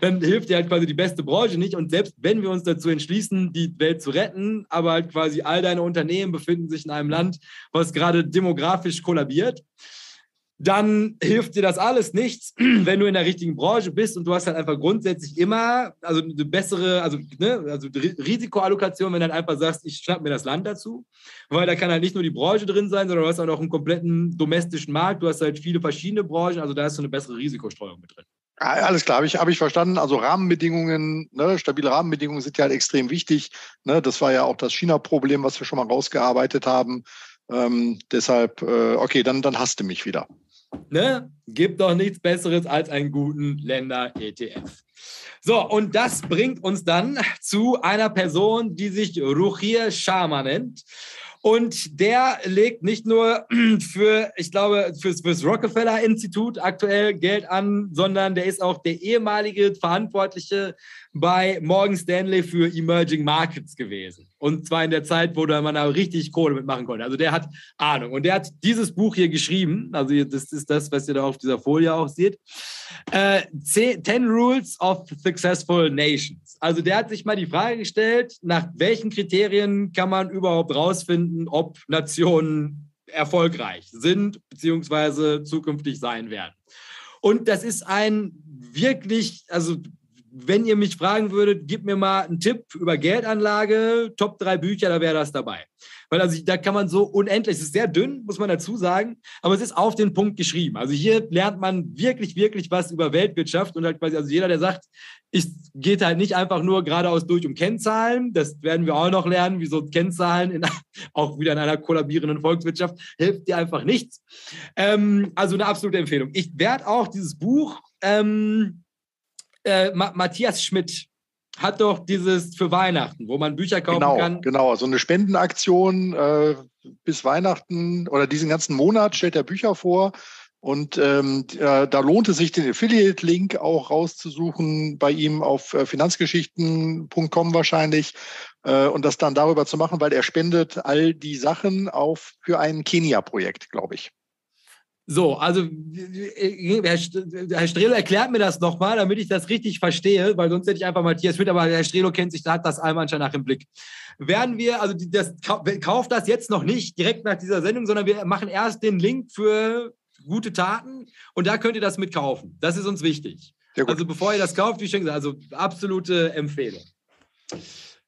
dann hilft dir halt quasi die beste Branche nicht. Und selbst wenn wir uns dazu entschließen, die Welt zu retten, aber halt quasi all deine Unternehmen befinden sich in einem Land, was gerade demografisch kollabiert, dann hilft dir das alles nichts, wenn du in der richtigen Branche bist und du hast halt einfach grundsätzlich immer, also eine bessere, also, ne, also Risikoallokation, wenn du halt einfach sagst, ich schnapp mir das Land dazu, weil da kann halt nicht nur die Branche drin sein, sondern du hast auch noch einen kompletten domestischen Markt, du hast halt viele verschiedene Branchen, also da hast du eine bessere Risikostreuung mit drin. Alles klar, habe ich, hab ich verstanden. Also Rahmenbedingungen, ne, stabile Rahmenbedingungen sind ja halt extrem wichtig. Ne, das war ja auch das China-Problem, was wir schon mal rausgearbeitet haben. Ähm, deshalb, äh, okay, dann, dann hast du mich wieder. Ne? Gibt doch nichts Besseres als einen guten Länder-ETF. So, und das bringt uns dann zu einer Person, die sich Ruchir Sharma nennt. Und der legt nicht nur für, ich glaube, fürs, fürs Rockefeller-Institut aktuell Geld an, sondern der ist auch der ehemalige Verantwortliche bei Morgan Stanley für Emerging Markets gewesen. Und zwar in der Zeit, wo man da richtig Kohle mitmachen konnte. Also der hat Ahnung. Und der hat dieses Buch hier geschrieben. Also das ist das, was ihr da auf dieser Folie auch seht. Äh, 10 Rules of Successful Nations. Also der hat sich mal die Frage gestellt, nach welchen Kriterien kann man überhaupt rausfinden, ob Nationen erfolgreich sind beziehungsweise zukünftig sein werden. Und das ist ein wirklich, also wenn ihr mich fragen würdet, gib mir mal einen Tipp über Geldanlage, Top 3 Bücher, da wäre das dabei. Weil also da kann man so unendlich, es ist sehr dünn, muss man dazu sagen, aber es ist auf den Punkt geschrieben. Also hier lernt man wirklich, wirklich was über Weltwirtschaft und halt quasi, also jeder, der sagt, es geht halt nicht einfach nur geradeaus durch um Kennzahlen, das werden wir auch noch lernen, wieso Kennzahlen in, auch wieder in einer kollabierenden Volkswirtschaft hilft dir einfach nichts. Ähm, also eine absolute Empfehlung. Ich werde auch dieses Buch ähm, äh, Matthias Schmidt hat doch dieses für Weihnachten, wo man Bücher kaufen genau, kann. Genau, so eine Spendenaktion äh, bis Weihnachten oder diesen ganzen Monat stellt er Bücher vor. Und ähm, äh, da lohnt es sich, den Affiliate-Link auch rauszusuchen bei ihm auf äh, finanzgeschichten.com wahrscheinlich äh, und das dann darüber zu machen, weil er spendet all die Sachen auf für ein Kenia-Projekt, glaube ich. So, also Herr Strelo erklärt mir das nochmal, damit ich das richtig verstehe, weil sonst hätte ich einfach Matthias Schmidt, aber Herr Strelo kennt sich, da hat das einmal anscheinend nach im Blick. Werden wir, also das, kauft das jetzt noch nicht direkt nach dieser Sendung, sondern wir machen erst den Link für gute Taten und da könnt ihr das mitkaufen. Das ist uns wichtig. Also bevor ihr das kauft, wie schon gesagt, also absolute Empfehlung.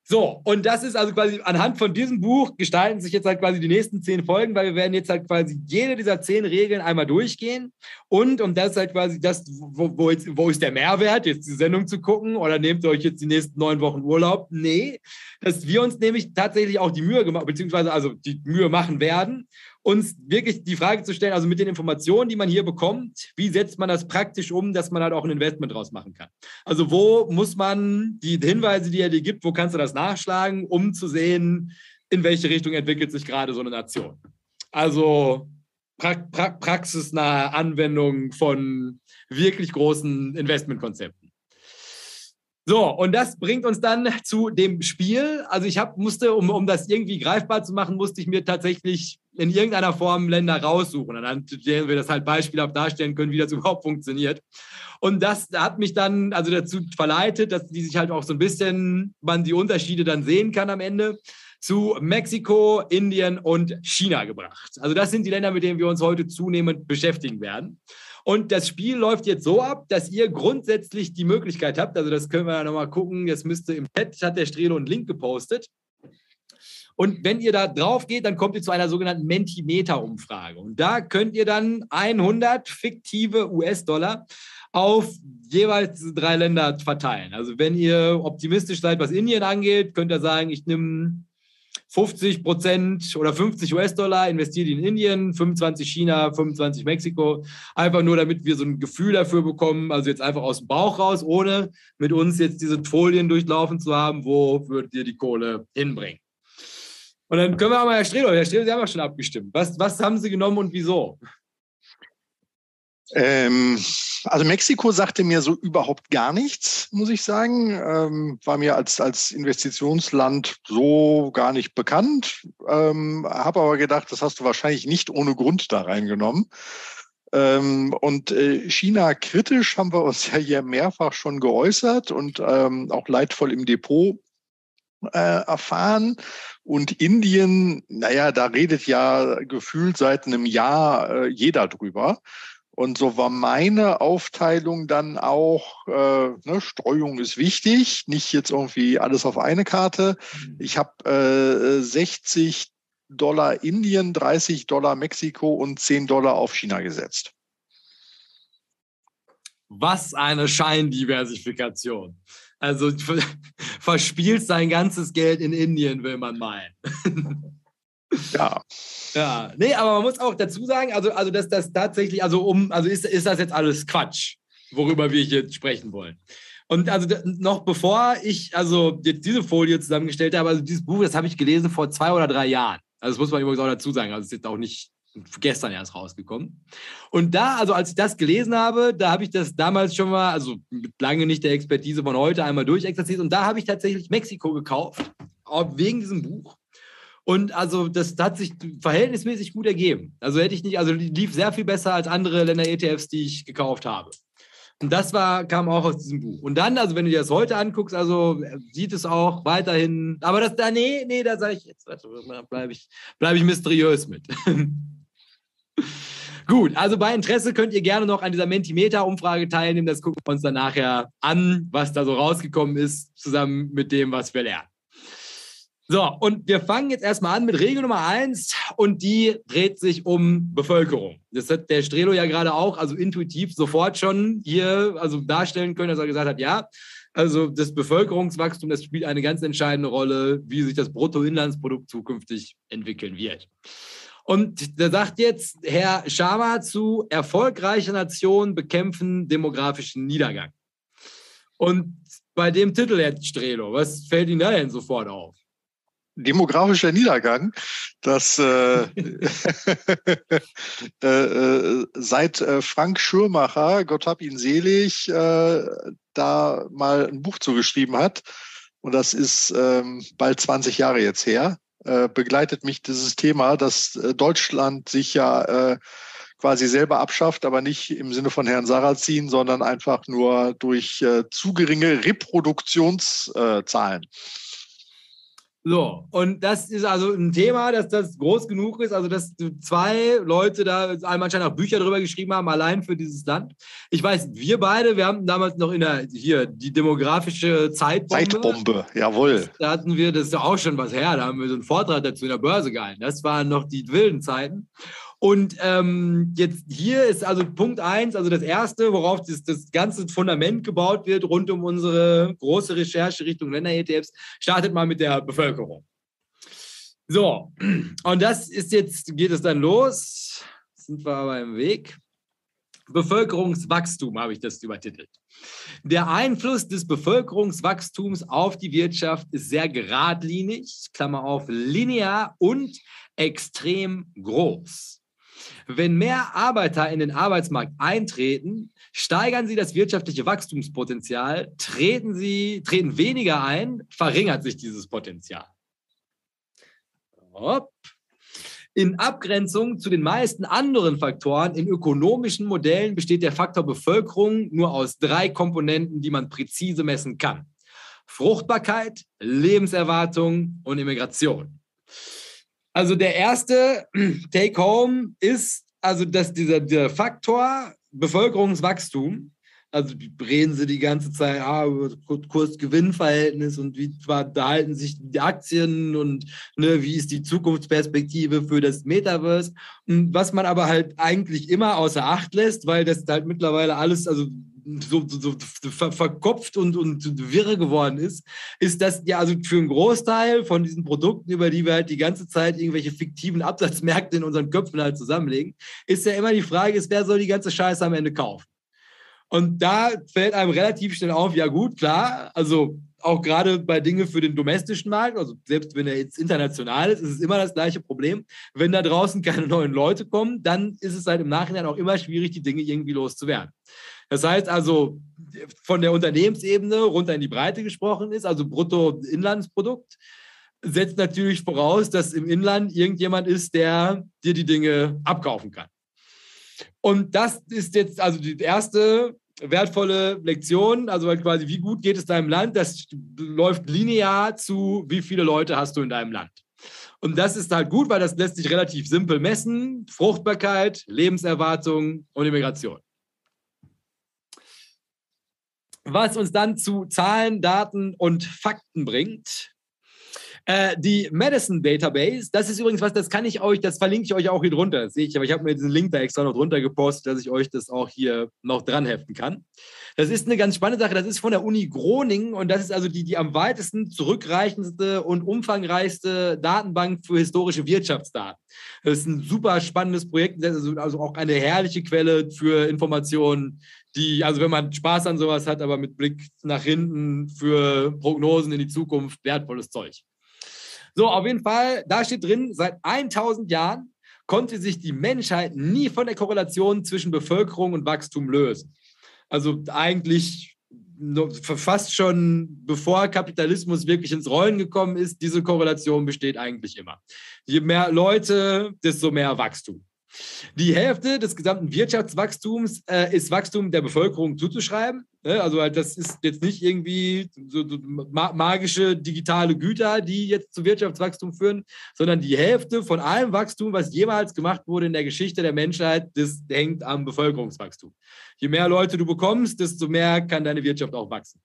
So, und das ist also quasi anhand von diesem Buch gestalten sich jetzt halt quasi die nächsten zehn Folgen, weil wir werden jetzt halt quasi jede dieser zehn Regeln einmal durchgehen. Und, und das halt quasi das, wo, wo, jetzt, wo ist der Mehrwert, jetzt die Sendung zu gucken oder nehmt ihr euch jetzt die nächsten neun Wochen Urlaub? Nee, dass wir uns nämlich tatsächlich auch die Mühe gemacht, beziehungsweise also die Mühe machen werden, uns wirklich die Frage zu stellen, also mit den Informationen, die man hier bekommt, wie setzt man das praktisch um, dass man halt auch ein Investment draus machen kann? Also wo muss man die Hinweise, die er dir gibt, wo kannst du das nachschlagen, um zu sehen, in welche Richtung entwickelt sich gerade so eine Nation? Also pra pra praxisnahe Anwendung von wirklich großen Investmentkonzepten. So, und das bringt uns dann zu dem Spiel. Also ich hab, musste, um, um das irgendwie greifbar zu machen, musste ich mir tatsächlich in irgendeiner Form Länder raussuchen. Und dann wir das halt beispielhaft darstellen können, wie das überhaupt funktioniert. Und das hat mich dann also dazu verleitet, dass die sich halt auch so ein bisschen, man die Unterschiede dann sehen kann am Ende, zu Mexiko, Indien und China gebracht. Also das sind die Länder, mit denen wir uns heute zunehmend beschäftigen werden. Und das Spiel läuft jetzt so ab, dass ihr grundsätzlich die Möglichkeit habt, also das können wir ja nochmal gucken, jetzt müsste im Chat, hat der Strelo einen Link gepostet. Und wenn ihr da drauf geht, dann kommt ihr zu einer sogenannten Mentimeter-Umfrage. Und da könnt ihr dann 100 fiktive US-Dollar auf jeweils drei Länder verteilen. Also wenn ihr optimistisch seid, was Indien angeht, könnt ihr sagen, ich nehme 50 Prozent oder 50 US-Dollar investiert in Indien, 25 China, 25 Mexiko. Einfach nur, damit wir so ein Gefühl dafür bekommen, also jetzt einfach aus dem Bauch raus, ohne mit uns jetzt diese Folien durchlaufen zu haben, wo würdet ihr die Kohle hinbringen. Und dann können wir aber Herr Strelo, Herr Strelo, Sie haben ja schon abgestimmt. Was, was haben Sie genommen und wieso? Ähm, also Mexiko sagte mir so überhaupt gar nichts, muss ich sagen. Ähm, war mir als, als Investitionsland so gar nicht bekannt. Ähm, Habe aber gedacht, das hast du wahrscheinlich nicht ohne Grund da reingenommen. Ähm, und äh, China kritisch haben wir uns ja hier mehrfach schon geäußert und ähm, auch leidvoll im Depot äh, erfahren. Und Indien, naja, da redet ja gefühlt seit einem Jahr äh, jeder drüber. Und so war meine Aufteilung dann auch, äh, ne, Streuung ist wichtig, nicht jetzt irgendwie alles auf eine Karte. Mhm. Ich habe äh, 60 Dollar Indien, 30 Dollar Mexiko und 10 Dollar auf China gesetzt. Was eine Scheindiversifikation. Also verspielt sein ganzes Geld in Indien, will man meinen. Ja. Ja, nee, aber man muss auch dazu sagen, also, also dass das tatsächlich, also um, also ist, ist das jetzt alles Quatsch, worüber wir hier sprechen wollen. Und also noch bevor ich also jetzt diese Folie zusammengestellt habe, also dieses Buch, das habe ich gelesen vor zwei oder drei Jahren. Also das muss man übrigens auch dazu sagen. Also es ist jetzt auch nicht gestern erst rausgekommen. Und da, also als ich das gelesen habe, da habe ich das damals schon mal, also lange nicht der Expertise von heute, einmal durchexerziert. Und da habe ich tatsächlich Mexiko gekauft, wegen diesem Buch. Und also das hat sich verhältnismäßig gut ergeben. Also hätte ich nicht, also lief sehr viel besser als andere Länder-ETFs, die ich gekauft habe. Und das war, kam auch aus diesem Buch. Und dann, also wenn du dir das heute anguckst, also sieht es auch weiterhin, aber das da, nee, nee, da sage ich jetzt, bleibe ich, bleib ich mysteriös mit. Gut, also bei Interesse könnt ihr gerne noch an dieser Mentimeter-Umfrage teilnehmen. Das gucken wir uns dann nachher an, was da so rausgekommen ist, zusammen mit dem, was wir lernen. So, und wir fangen jetzt erstmal an mit Regel Nummer eins und die dreht sich um Bevölkerung. Das hat der Strelo ja gerade auch, also intuitiv sofort schon hier also darstellen können, dass er gesagt hat, ja, also das Bevölkerungswachstum, das spielt eine ganz entscheidende Rolle, wie sich das Bruttoinlandsprodukt zukünftig entwickeln wird. Und da sagt jetzt Herr Sharma zu erfolgreiche Nationen bekämpfen demografischen Niedergang. Und bei dem Titel, Herr Strelo, was fällt Ihnen da denn sofort auf? demografischer Niedergang, dass äh, äh, äh, seit äh, Frank Schürmacher, Gott hab ihn selig, äh, da mal ein Buch zugeschrieben hat. Und das ist ähm, bald 20 Jahre jetzt her. Äh, begleitet mich dieses Thema, dass äh, Deutschland sich ja äh, quasi selber abschafft, aber nicht im Sinne von Herrn Sarrazin, sondern einfach nur durch zu geringe Reproduktionszahlen. So, und das ist also ein Thema, dass das groß genug ist, also dass zwei Leute da einmal anscheinend auch Bücher darüber geschrieben haben, allein für dieses Land. Ich weiß, wir beide, wir haben damals noch in der, hier, die demografische Zeitbombe. Zeitbombe, jawohl. Da hatten wir, das ist ja auch schon was her, da haben wir so einen Vortrag dazu in der Börse gehalten. Das waren noch die wilden Zeiten. Und ähm, jetzt hier ist also Punkt eins, also das erste, worauf das, das ganze Fundament gebaut wird rund um unsere große Recherche Richtung Länder-ETFs, startet mal mit der Bevölkerung. So, und das ist jetzt, geht es dann los. Sind wir aber im Weg. Bevölkerungswachstum habe ich das übertitelt. Der Einfluss des Bevölkerungswachstums auf die Wirtschaft ist sehr geradlinig, Klammer auf, linear und extrem groß. Wenn mehr Arbeiter in den Arbeitsmarkt eintreten, steigern sie das wirtschaftliche Wachstumspotenzial. Treten sie, treten weniger ein, verringert sich dieses Potenzial. Hopp. In Abgrenzung zu den meisten anderen Faktoren in ökonomischen Modellen besteht der Faktor Bevölkerung nur aus drei Komponenten, die man präzise messen kann. Fruchtbarkeit, Lebenserwartung und Immigration. Also der erste Take-Home ist, also dass dieser, dieser Faktor Bevölkerungswachstum, also reden sie die ganze Zeit ah, Kurs-Gewinn-Verhältnis und wie verhalten sich die Aktien und ne, wie ist die Zukunftsperspektive für das Metaverse. Und was man aber halt eigentlich immer außer Acht lässt, weil das halt mittlerweile alles, also so, so, so ver verkopft und, und wirre geworden ist, ist, dass ja also für einen Großteil von diesen Produkten, über die wir halt die ganze Zeit irgendwelche fiktiven Absatzmärkte in unseren Köpfen halt zusammenlegen, ist ja immer die Frage, ist, wer soll die ganze Scheiße am Ende kaufen? Und da fällt einem relativ schnell auf, ja gut, klar, also auch gerade bei Dingen für den domestischen Markt, also selbst wenn er jetzt international ist, ist es immer das gleiche Problem. Wenn da draußen keine neuen Leute kommen, dann ist es halt im Nachhinein auch immer schwierig, die Dinge irgendwie loszuwerden. Das heißt also, von der Unternehmensebene runter in die Breite gesprochen ist, also Bruttoinlandsprodukt, setzt natürlich voraus, dass im Inland irgendjemand ist, der dir die Dinge abkaufen kann. Und das ist jetzt also die erste wertvolle Lektion, also quasi, wie gut geht es deinem Land? Das läuft linear zu, wie viele Leute hast du in deinem Land. Und das ist halt gut, weil das lässt sich relativ simpel messen. Fruchtbarkeit, Lebenserwartung und Immigration was uns dann zu Zahlen, Daten und Fakten bringt. Äh, die Medicine Database, das ist übrigens was, das kann ich euch, das verlinke ich euch auch hier drunter, das sehe ich, aber ich habe mir diesen Link da extra noch drunter gepostet, dass ich euch das auch hier noch dran heften kann. Das ist eine ganz spannende Sache, das ist von der Uni Groningen und das ist also die, die am weitesten zurückreichendste und umfangreichste Datenbank für historische Wirtschaftsdaten. Das ist ein super spannendes Projekt, also, also auch eine herrliche Quelle für Informationen, die, also wenn man Spaß an sowas hat, aber mit Blick nach hinten für Prognosen in die Zukunft, wertvolles Zeug. So, auf jeden Fall, da steht drin, seit 1000 Jahren konnte sich die Menschheit nie von der Korrelation zwischen Bevölkerung und Wachstum lösen. Also eigentlich fast schon bevor Kapitalismus wirklich ins Rollen gekommen ist, diese Korrelation besteht eigentlich immer. Je mehr Leute, desto mehr Wachstum. Die Hälfte des gesamten Wirtschaftswachstums äh, ist Wachstum der Bevölkerung zuzuschreiben. Ne? Also halt, das ist jetzt nicht irgendwie so, so magische digitale Güter, die jetzt zu Wirtschaftswachstum führen, sondern die Hälfte von allem Wachstum, was jemals gemacht wurde in der Geschichte der Menschheit, das hängt am Bevölkerungswachstum. Je mehr Leute du bekommst, desto mehr kann deine Wirtschaft auch wachsen.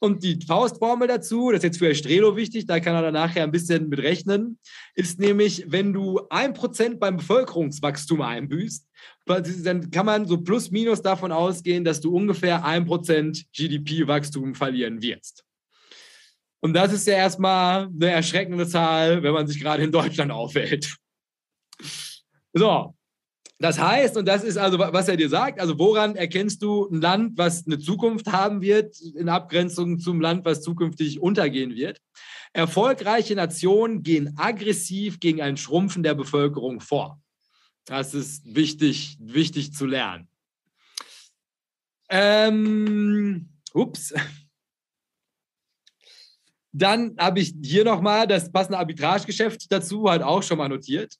Und die Faustformel dazu, das ist jetzt für Estrelo wichtig, da kann er dann nachher ein bisschen mit rechnen, ist nämlich, wenn du ein Prozent beim Bevölkerungswachstum einbüßt, dann kann man so plus minus davon ausgehen, dass du ungefähr ein Prozent GDP-Wachstum verlieren wirst. Und das ist ja erstmal eine erschreckende Zahl, wenn man sich gerade in Deutschland aufhält. So, das heißt, und das ist also, was er dir sagt, also woran erkennst du ein Land, was eine Zukunft haben wird, in Abgrenzung zum Land, was zukünftig untergehen wird? Erfolgreiche Nationen gehen aggressiv gegen ein Schrumpfen der Bevölkerung vor. Das ist wichtig, wichtig zu lernen. Ähm, ups. Dann habe ich hier nochmal das passende Arbitragegeschäft dazu halt auch schon mal notiert.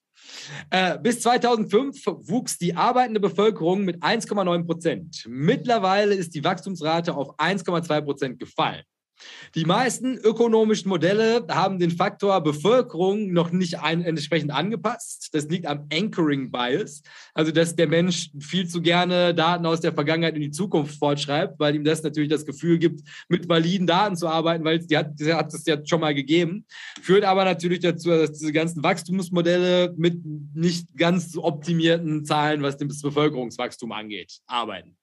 Äh, bis 2005 wuchs die arbeitende Bevölkerung mit 1,9 Prozent. Mittlerweile ist die Wachstumsrate auf 1,2 Prozent gefallen. Die meisten ökonomischen Modelle haben den Faktor Bevölkerung noch nicht ein, entsprechend angepasst. Das liegt am Anchoring Bias, also dass der Mensch viel zu gerne Daten aus der Vergangenheit in die Zukunft fortschreibt, weil ihm das natürlich das Gefühl gibt, mit validen Daten zu arbeiten, weil die hat, die hat es ja schon mal gegeben. Führt aber natürlich dazu, dass diese ganzen Wachstumsmodelle mit nicht ganz optimierten Zahlen, was das Bevölkerungswachstum angeht, arbeiten.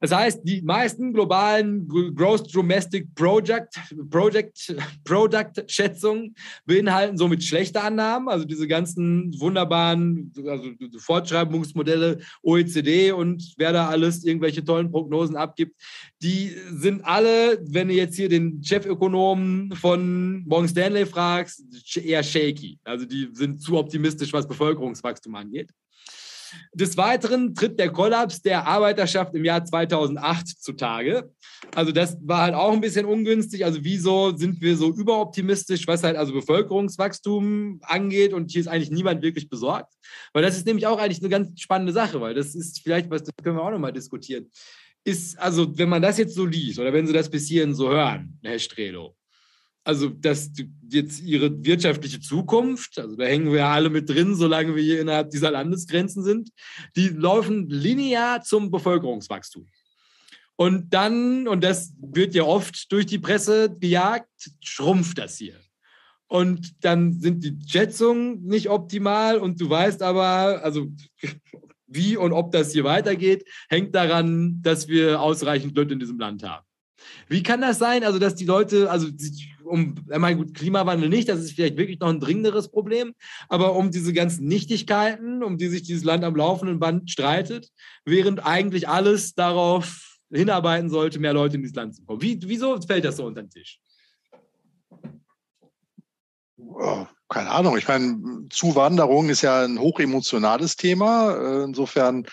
Das heißt, die meisten globalen Gross Domestic Project, Project, Product Schätzungen beinhalten somit schlechte Annahmen, also diese ganzen wunderbaren also Fortschreibungsmodelle OECD und wer da alles irgendwelche tollen Prognosen abgibt, die sind alle, wenn du jetzt hier den Chefökonomen von Morgan Stanley fragst, eher shaky. Also die sind zu optimistisch, was Bevölkerungswachstum angeht. Des Weiteren tritt der Kollaps der Arbeiterschaft im Jahr 2008 zutage. Also das war halt auch ein bisschen ungünstig. Also wieso sind wir so überoptimistisch, was halt also Bevölkerungswachstum angeht und hier ist eigentlich niemand wirklich besorgt? Weil das ist nämlich auch eigentlich eine ganz spannende Sache, weil das ist vielleicht was, das können wir auch nochmal diskutieren. Ist, also wenn man das jetzt so liest oder wenn Sie das bis hierhin so hören, Herr Strelo, also dass jetzt ihre wirtschaftliche Zukunft, also da hängen wir alle mit drin, solange wir hier innerhalb dieser Landesgrenzen sind, die laufen linear zum Bevölkerungswachstum. Und dann, und das wird ja oft durch die Presse gejagt, schrumpft das hier. Und dann sind die Schätzungen nicht optimal und du weißt aber, also wie und ob das hier weitergeht, hängt daran, dass wir ausreichend Leute in diesem Land haben. Wie kann das sein? Also, dass die Leute, also um, ich meine, gut, Klimawandel nicht, das ist vielleicht wirklich noch ein dringenderes Problem, aber um diese ganzen Nichtigkeiten, um die sich dieses Land am laufenden Band streitet, während eigentlich alles darauf hinarbeiten sollte, mehr Leute in dieses Land zu kommen. Wie, wieso fällt das so unter den Tisch? Oh, keine Ahnung. Ich meine, Zuwanderung ist ja ein hochemotionales Thema. Äh, insofern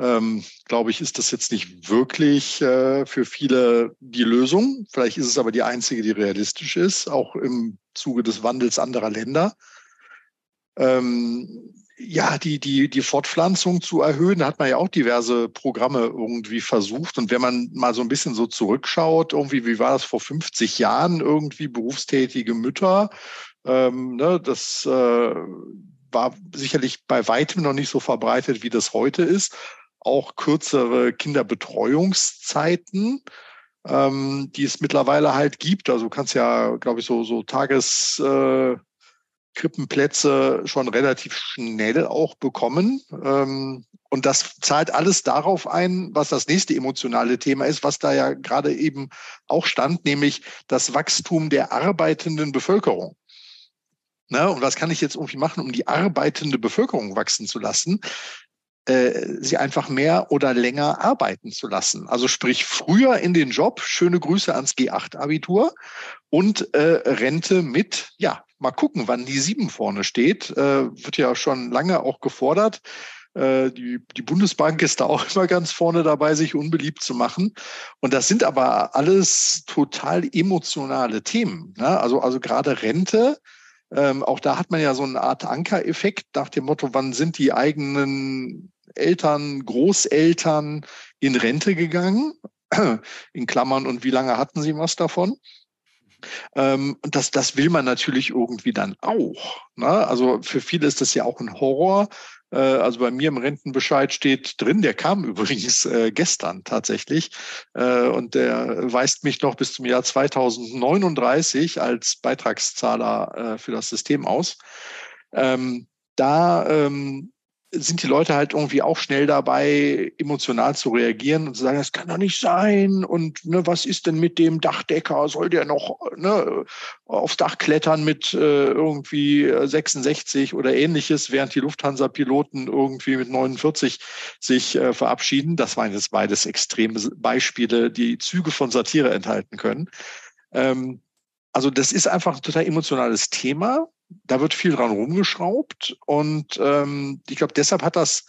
ähm, glaube ich, ist das jetzt nicht wirklich äh, für viele die Lösung. Vielleicht ist es aber die einzige, die realistisch ist, auch im Zuge des Wandels anderer Länder. Ähm, ja, die, die, die Fortpflanzung zu erhöhen, da hat man ja auch diverse Programme irgendwie versucht. Und wenn man mal so ein bisschen so zurückschaut, irgendwie, wie war das vor 50 Jahren, irgendwie berufstätige Mütter, ähm, ne, das äh, war sicherlich bei weitem noch nicht so verbreitet, wie das heute ist auch kürzere Kinderbetreuungszeiten. ähm, die es mittlerweile halt gibt. Also du kannst ja, glaube ich, so, so Tageskrippenplätze äh, schon relativ schnell auch bekommen. Ähm, und das zahlt alles darauf ein, was das nächste emotionale Thema ist, was da ja gerade eben auch stand, nämlich das Wachstum der arbeitenden Bevölkerung. Na, und was kann ich jetzt irgendwie machen, um die arbeitende Bevölkerung wachsen zu lassen? Äh, sie einfach mehr oder länger arbeiten zu lassen. Also sprich früher in den Job, schöne Grüße ans G8-Abitur und äh, Rente mit, ja, mal gucken, wann die sieben vorne steht. Äh, wird ja schon lange auch gefordert. Äh, die, die Bundesbank ist da auch immer ganz vorne dabei, sich unbeliebt zu machen. Und das sind aber alles total emotionale Themen. Ne? Also, also gerade Rente, ähm, auch da hat man ja so eine Art Ankereffekt nach dem Motto, wann sind die eigenen Eltern, Großeltern in Rente gegangen? In Klammern, und wie lange hatten sie was davon? Ähm, und das, das will man natürlich irgendwie dann auch. Ne? Also für viele ist das ja auch ein Horror, äh, also bei mir im Rentenbescheid steht drin, der kam übrigens äh, gestern tatsächlich äh, und der weist mich noch bis zum Jahr 2039 als Beitragszahler für das System aus. Ähm, da ähm, sind die Leute halt irgendwie auch schnell dabei, emotional zu reagieren und zu sagen, das kann doch nicht sein. Und ne, was ist denn mit dem Dachdecker? Soll der noch ne, aufs Dach klettern mit äh, irgendwie 66 oder ähnliches, während die Lufthansa-Piloten irgendwie mit 49 sich äh, verabschieden? Das waren jetzt beides extreme Beispiele, die Züge von Satire enthalten können. Ähm, also das ist einfach ein total emotionales Thema da wird viel dran rumgeschraubt und ähm, ich glaube, deshalb hat das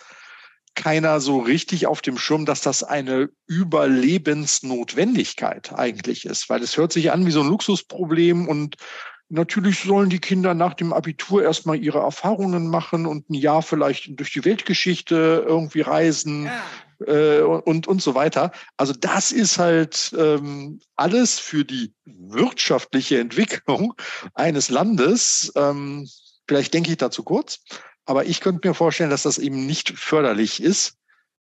keiner so richtig auf dem Schirm, dass das eine Überlebensnotwendigkeit eigentlich ist, weil es hört sich an wie so ein Luxusproblem und Natürlich sollen die Kinder nach dem Abitur erstmal ihre Erfahrungen machen und ein Jahr vielleicht durch die Weltgeschichte irgendwie reisen. Äh, und, und so weiter. Also das ist halt ähm, alles für die wirtschaftliche Entwicklung eines Landes. Ähm, vielleicht denke ich dazu kurz, aber ich könnte mir vorstellen, dass das eben nicht förderlich ist,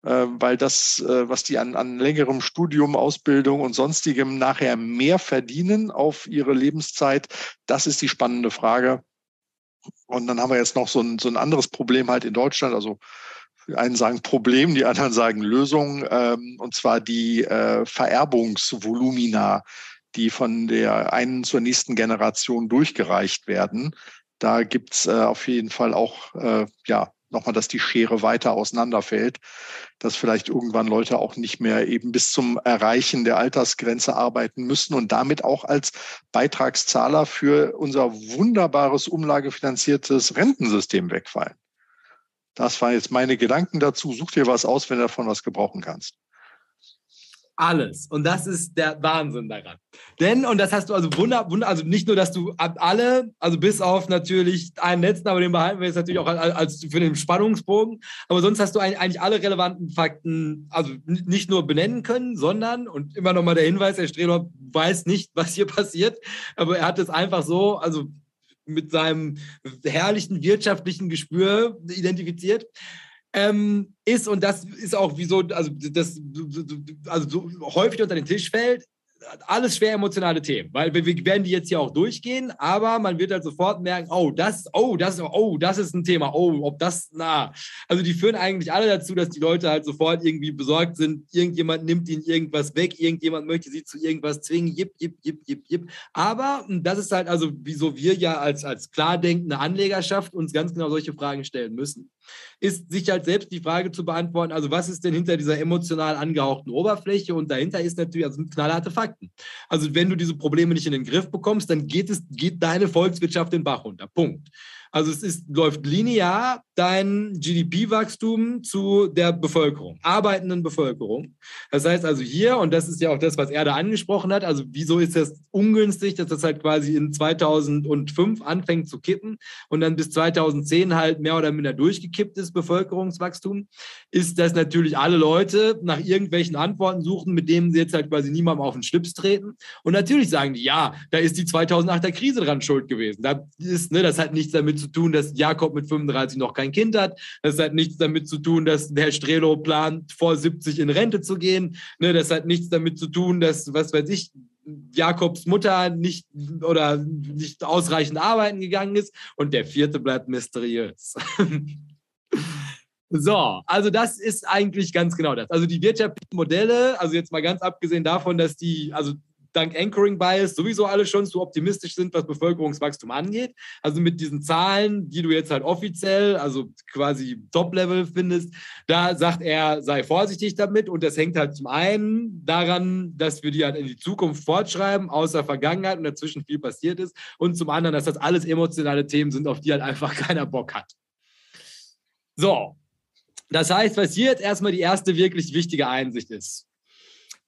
äh, weil das, äh, was die an, an längerem Studium, Ausbildung und sonstigem nachher mehr verdienen auf ihre Lebenszeit, das ist die spannende Frage. Und dann haben wir jetzt noch so ein, so ein anderes Problem halt in Deutschland. Also einen sagen Problem, die anderen sagen Lösung, ähm, und zwar die äh, Vererbungsvolumina, die von der einen zur nächsten Generation durchgereicht werden. Da gibt's äh, auf jeden Fall auch äh, ja, nochmal, dass die Schere weiter auseinanderfällt, dass vielleicht irgendwann Leute auch nicht mehr eben bis zum Erreichen der Altersgrenze arbeiten müssen und damit auch als Beitragszahler für unser wunderbares umlagefinanziertes Rentensystem wegfallen. Das waren jetzt meine Gedanken dazu. Such dir was aus, wenn du davon was gebrauchen kannst alles. Und das ist der Wahnsinn daran. Denn, und das hast du also wunder, wunder, also nicht nur, dass du alle, also bis auf natürlich einen letzten, aber den behalten wir jetzt natürlich auch als, als für den Spannungsbogen, aber sonst hast du eigentlich alle relevanten Fakten, also nicht nur benennen können, sondern, und immer nochmal der Hinweis, der Streber weiß nicht, was hier passiert, aber er hat es einfach so, also mit seinem herrlichen wirtschaftlichen Gespür identifiziert. Ähm, ist, und das ist auch wie so, also das also so häufig unter den Tisch fällt, alles schwer emotionale Themen, weil wir, wir, werden die jetzt hier auch durchgehen, aber man wird halt sofort merken, oh, das, oh, das, oh, das ist ein Thema, oh, ob das, na, also die führen eigentlich alle dazu, dass die Leute halt sofort irgendwie besorgt sind, irgendjemand nimmt ihnen irgendwas weg, irgendjemand möchte sie zu irgendwas zwingen, jip, jip, jip, jip, jip. Aber das ist halt also, wieso wir ja als, als klar denkende Anlegerschaft uns ganz genau solche Fragen stellen müssen ist sich halt selbst die Frage zu beantworten, also was ist denn hinter dieser emotional angehauchten Oberfläche? Und dahinter ist natürlich also knallharte Fakten. Also wenn du diese Probleme nicht in den Griff bekommst, dann geht es, geht deine Volkswirtschaft den Bach runter. Punkt. Also es ist, läuft linear dein GDP-Wachstum zu der Bevölkerung, arbeitenden Bevölkerung. Das heißt also hier, und das ist ja auch das, was er da angesprochen hat, also wieso ist das ungünstig, dass das halt quasi in 2005 anfängt zu kippen und dann bis 2010 halt mehr oder minder durchgekippt ist, Bevölkerungswachstum, ist, dass natürlich alle Leute nach irgendwelchen Antworten suchen, mit denen sie jetzt halt quasi niemandem auf den Schlips treten. Und natürlich sagen die, ja, da ist die 2008er Krise dran schuld gewesen. Da ist, ne, das hat nichts damit zu zu tun, dass Jakob mit 35 noch kein Kind hat. Das hat nichts damit zu tun, dass Herr Strelo plant, vor 70 in Rente zu gehen. Ne, das hat nichts damit zu tun, dass, was weiß ich, Jakobs Mutter nicht oder nicht ausreichend arbeiten gegangen ist. Und der vierte bleibt mysteriös. So, also das ist eigentlich ganz genau das. Also die wirtschaftlichen Modelle, also jetzt mal ganz abgesehen davon, dass die, also dank Anchoring Bias sowieso alle schon zu optimistisch sind, was Bevölkerungswachstum angeht. Also mit diesen Zahlen, die du jetzt halt offiziell, also quasi Top-Level findest, da sagt er, sei vorsichtig damit. Und das hängt halt zum einen daran, dass wir die halt in die Zukunft fortschreiben, außer Vergangenheit und dazwischen viel passiert ist. Und zum anderen, dass das alles emotionale Themen sind, auf die halt einfach keiner Bock hat. So, das heißt, was hier jetzt erstmal die erste wirklich wichtige Einsicht ist.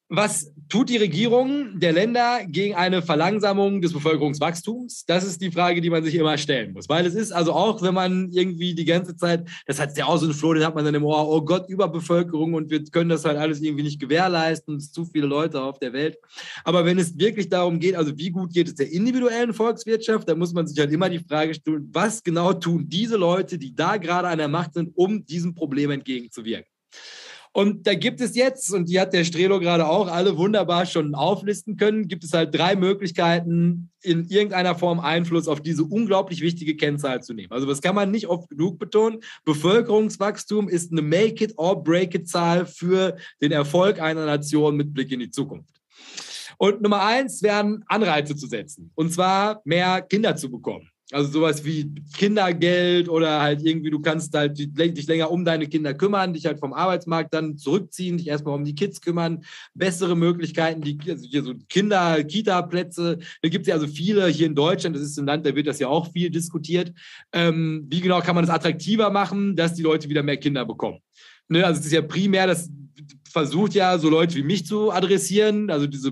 Was tut die Regierung der Länder gegen eine Verlangsamung des Bevölkerungswachstums? Das ist die Frage, die man sich immer stellen muss. Weil es ist also auch, wenn man irgendwie die ganze Zeit, das hat ja auch so einen Floh, den hat man dann im Ohr, oh Gott, Überbevölkerung und wir können das halt alles irgendwie nicht gewährleisten, es sind zu viele Leute auf der Welt. Aber wenn es wirklich darum geht, also wie gut geht es der individuellen Volkswirtschaft, dann muss man sich halt immer die Frage stellen, was genau tun diese Leute, die da gerade an der Macht sind, um diesem Problem entgegenzuwirken. Und da gibt es jetzt, und die hat der Strelo gerade auch alle wunderbar schon auflisten können, gibt es halt drei Möglichkeiten, in irgendeiner Form Einfluss auf diese unglaublich wichtige Kennzahl zu nehmen. Also das kann man nicht oft genug betonen. Bevölkerungswachstum ist eine Make-it-or-break-it-Zahl für den Erfolg einer Nation mit Blick in die Zukunft. Und Nummer eins wären Anreize zu setzen, und zwar mehr Kinder zu bekommen. Also sowas wie Kindergeld oder halt irgendwie, du kannst halt dich länger um deine Kinder kümmern, dich halt vom Arbeitsmarkt dann zurückziehen, dich erstmal um die Kids kümmern, bessere Möglichkeiten, die, also hier so Kinder, Kita-Plätze, da gibt es ja also viele hier in Deutschland, das ist ein Land, da wird das ja auch viel diskutiert. Ähm, wie genau kann man das attraktiver machen, dass die Leute wieder mehr Kinder bekommen? Ne, also es ist ja primär das versucht ja so Leute wie mich zu adressieren, also diese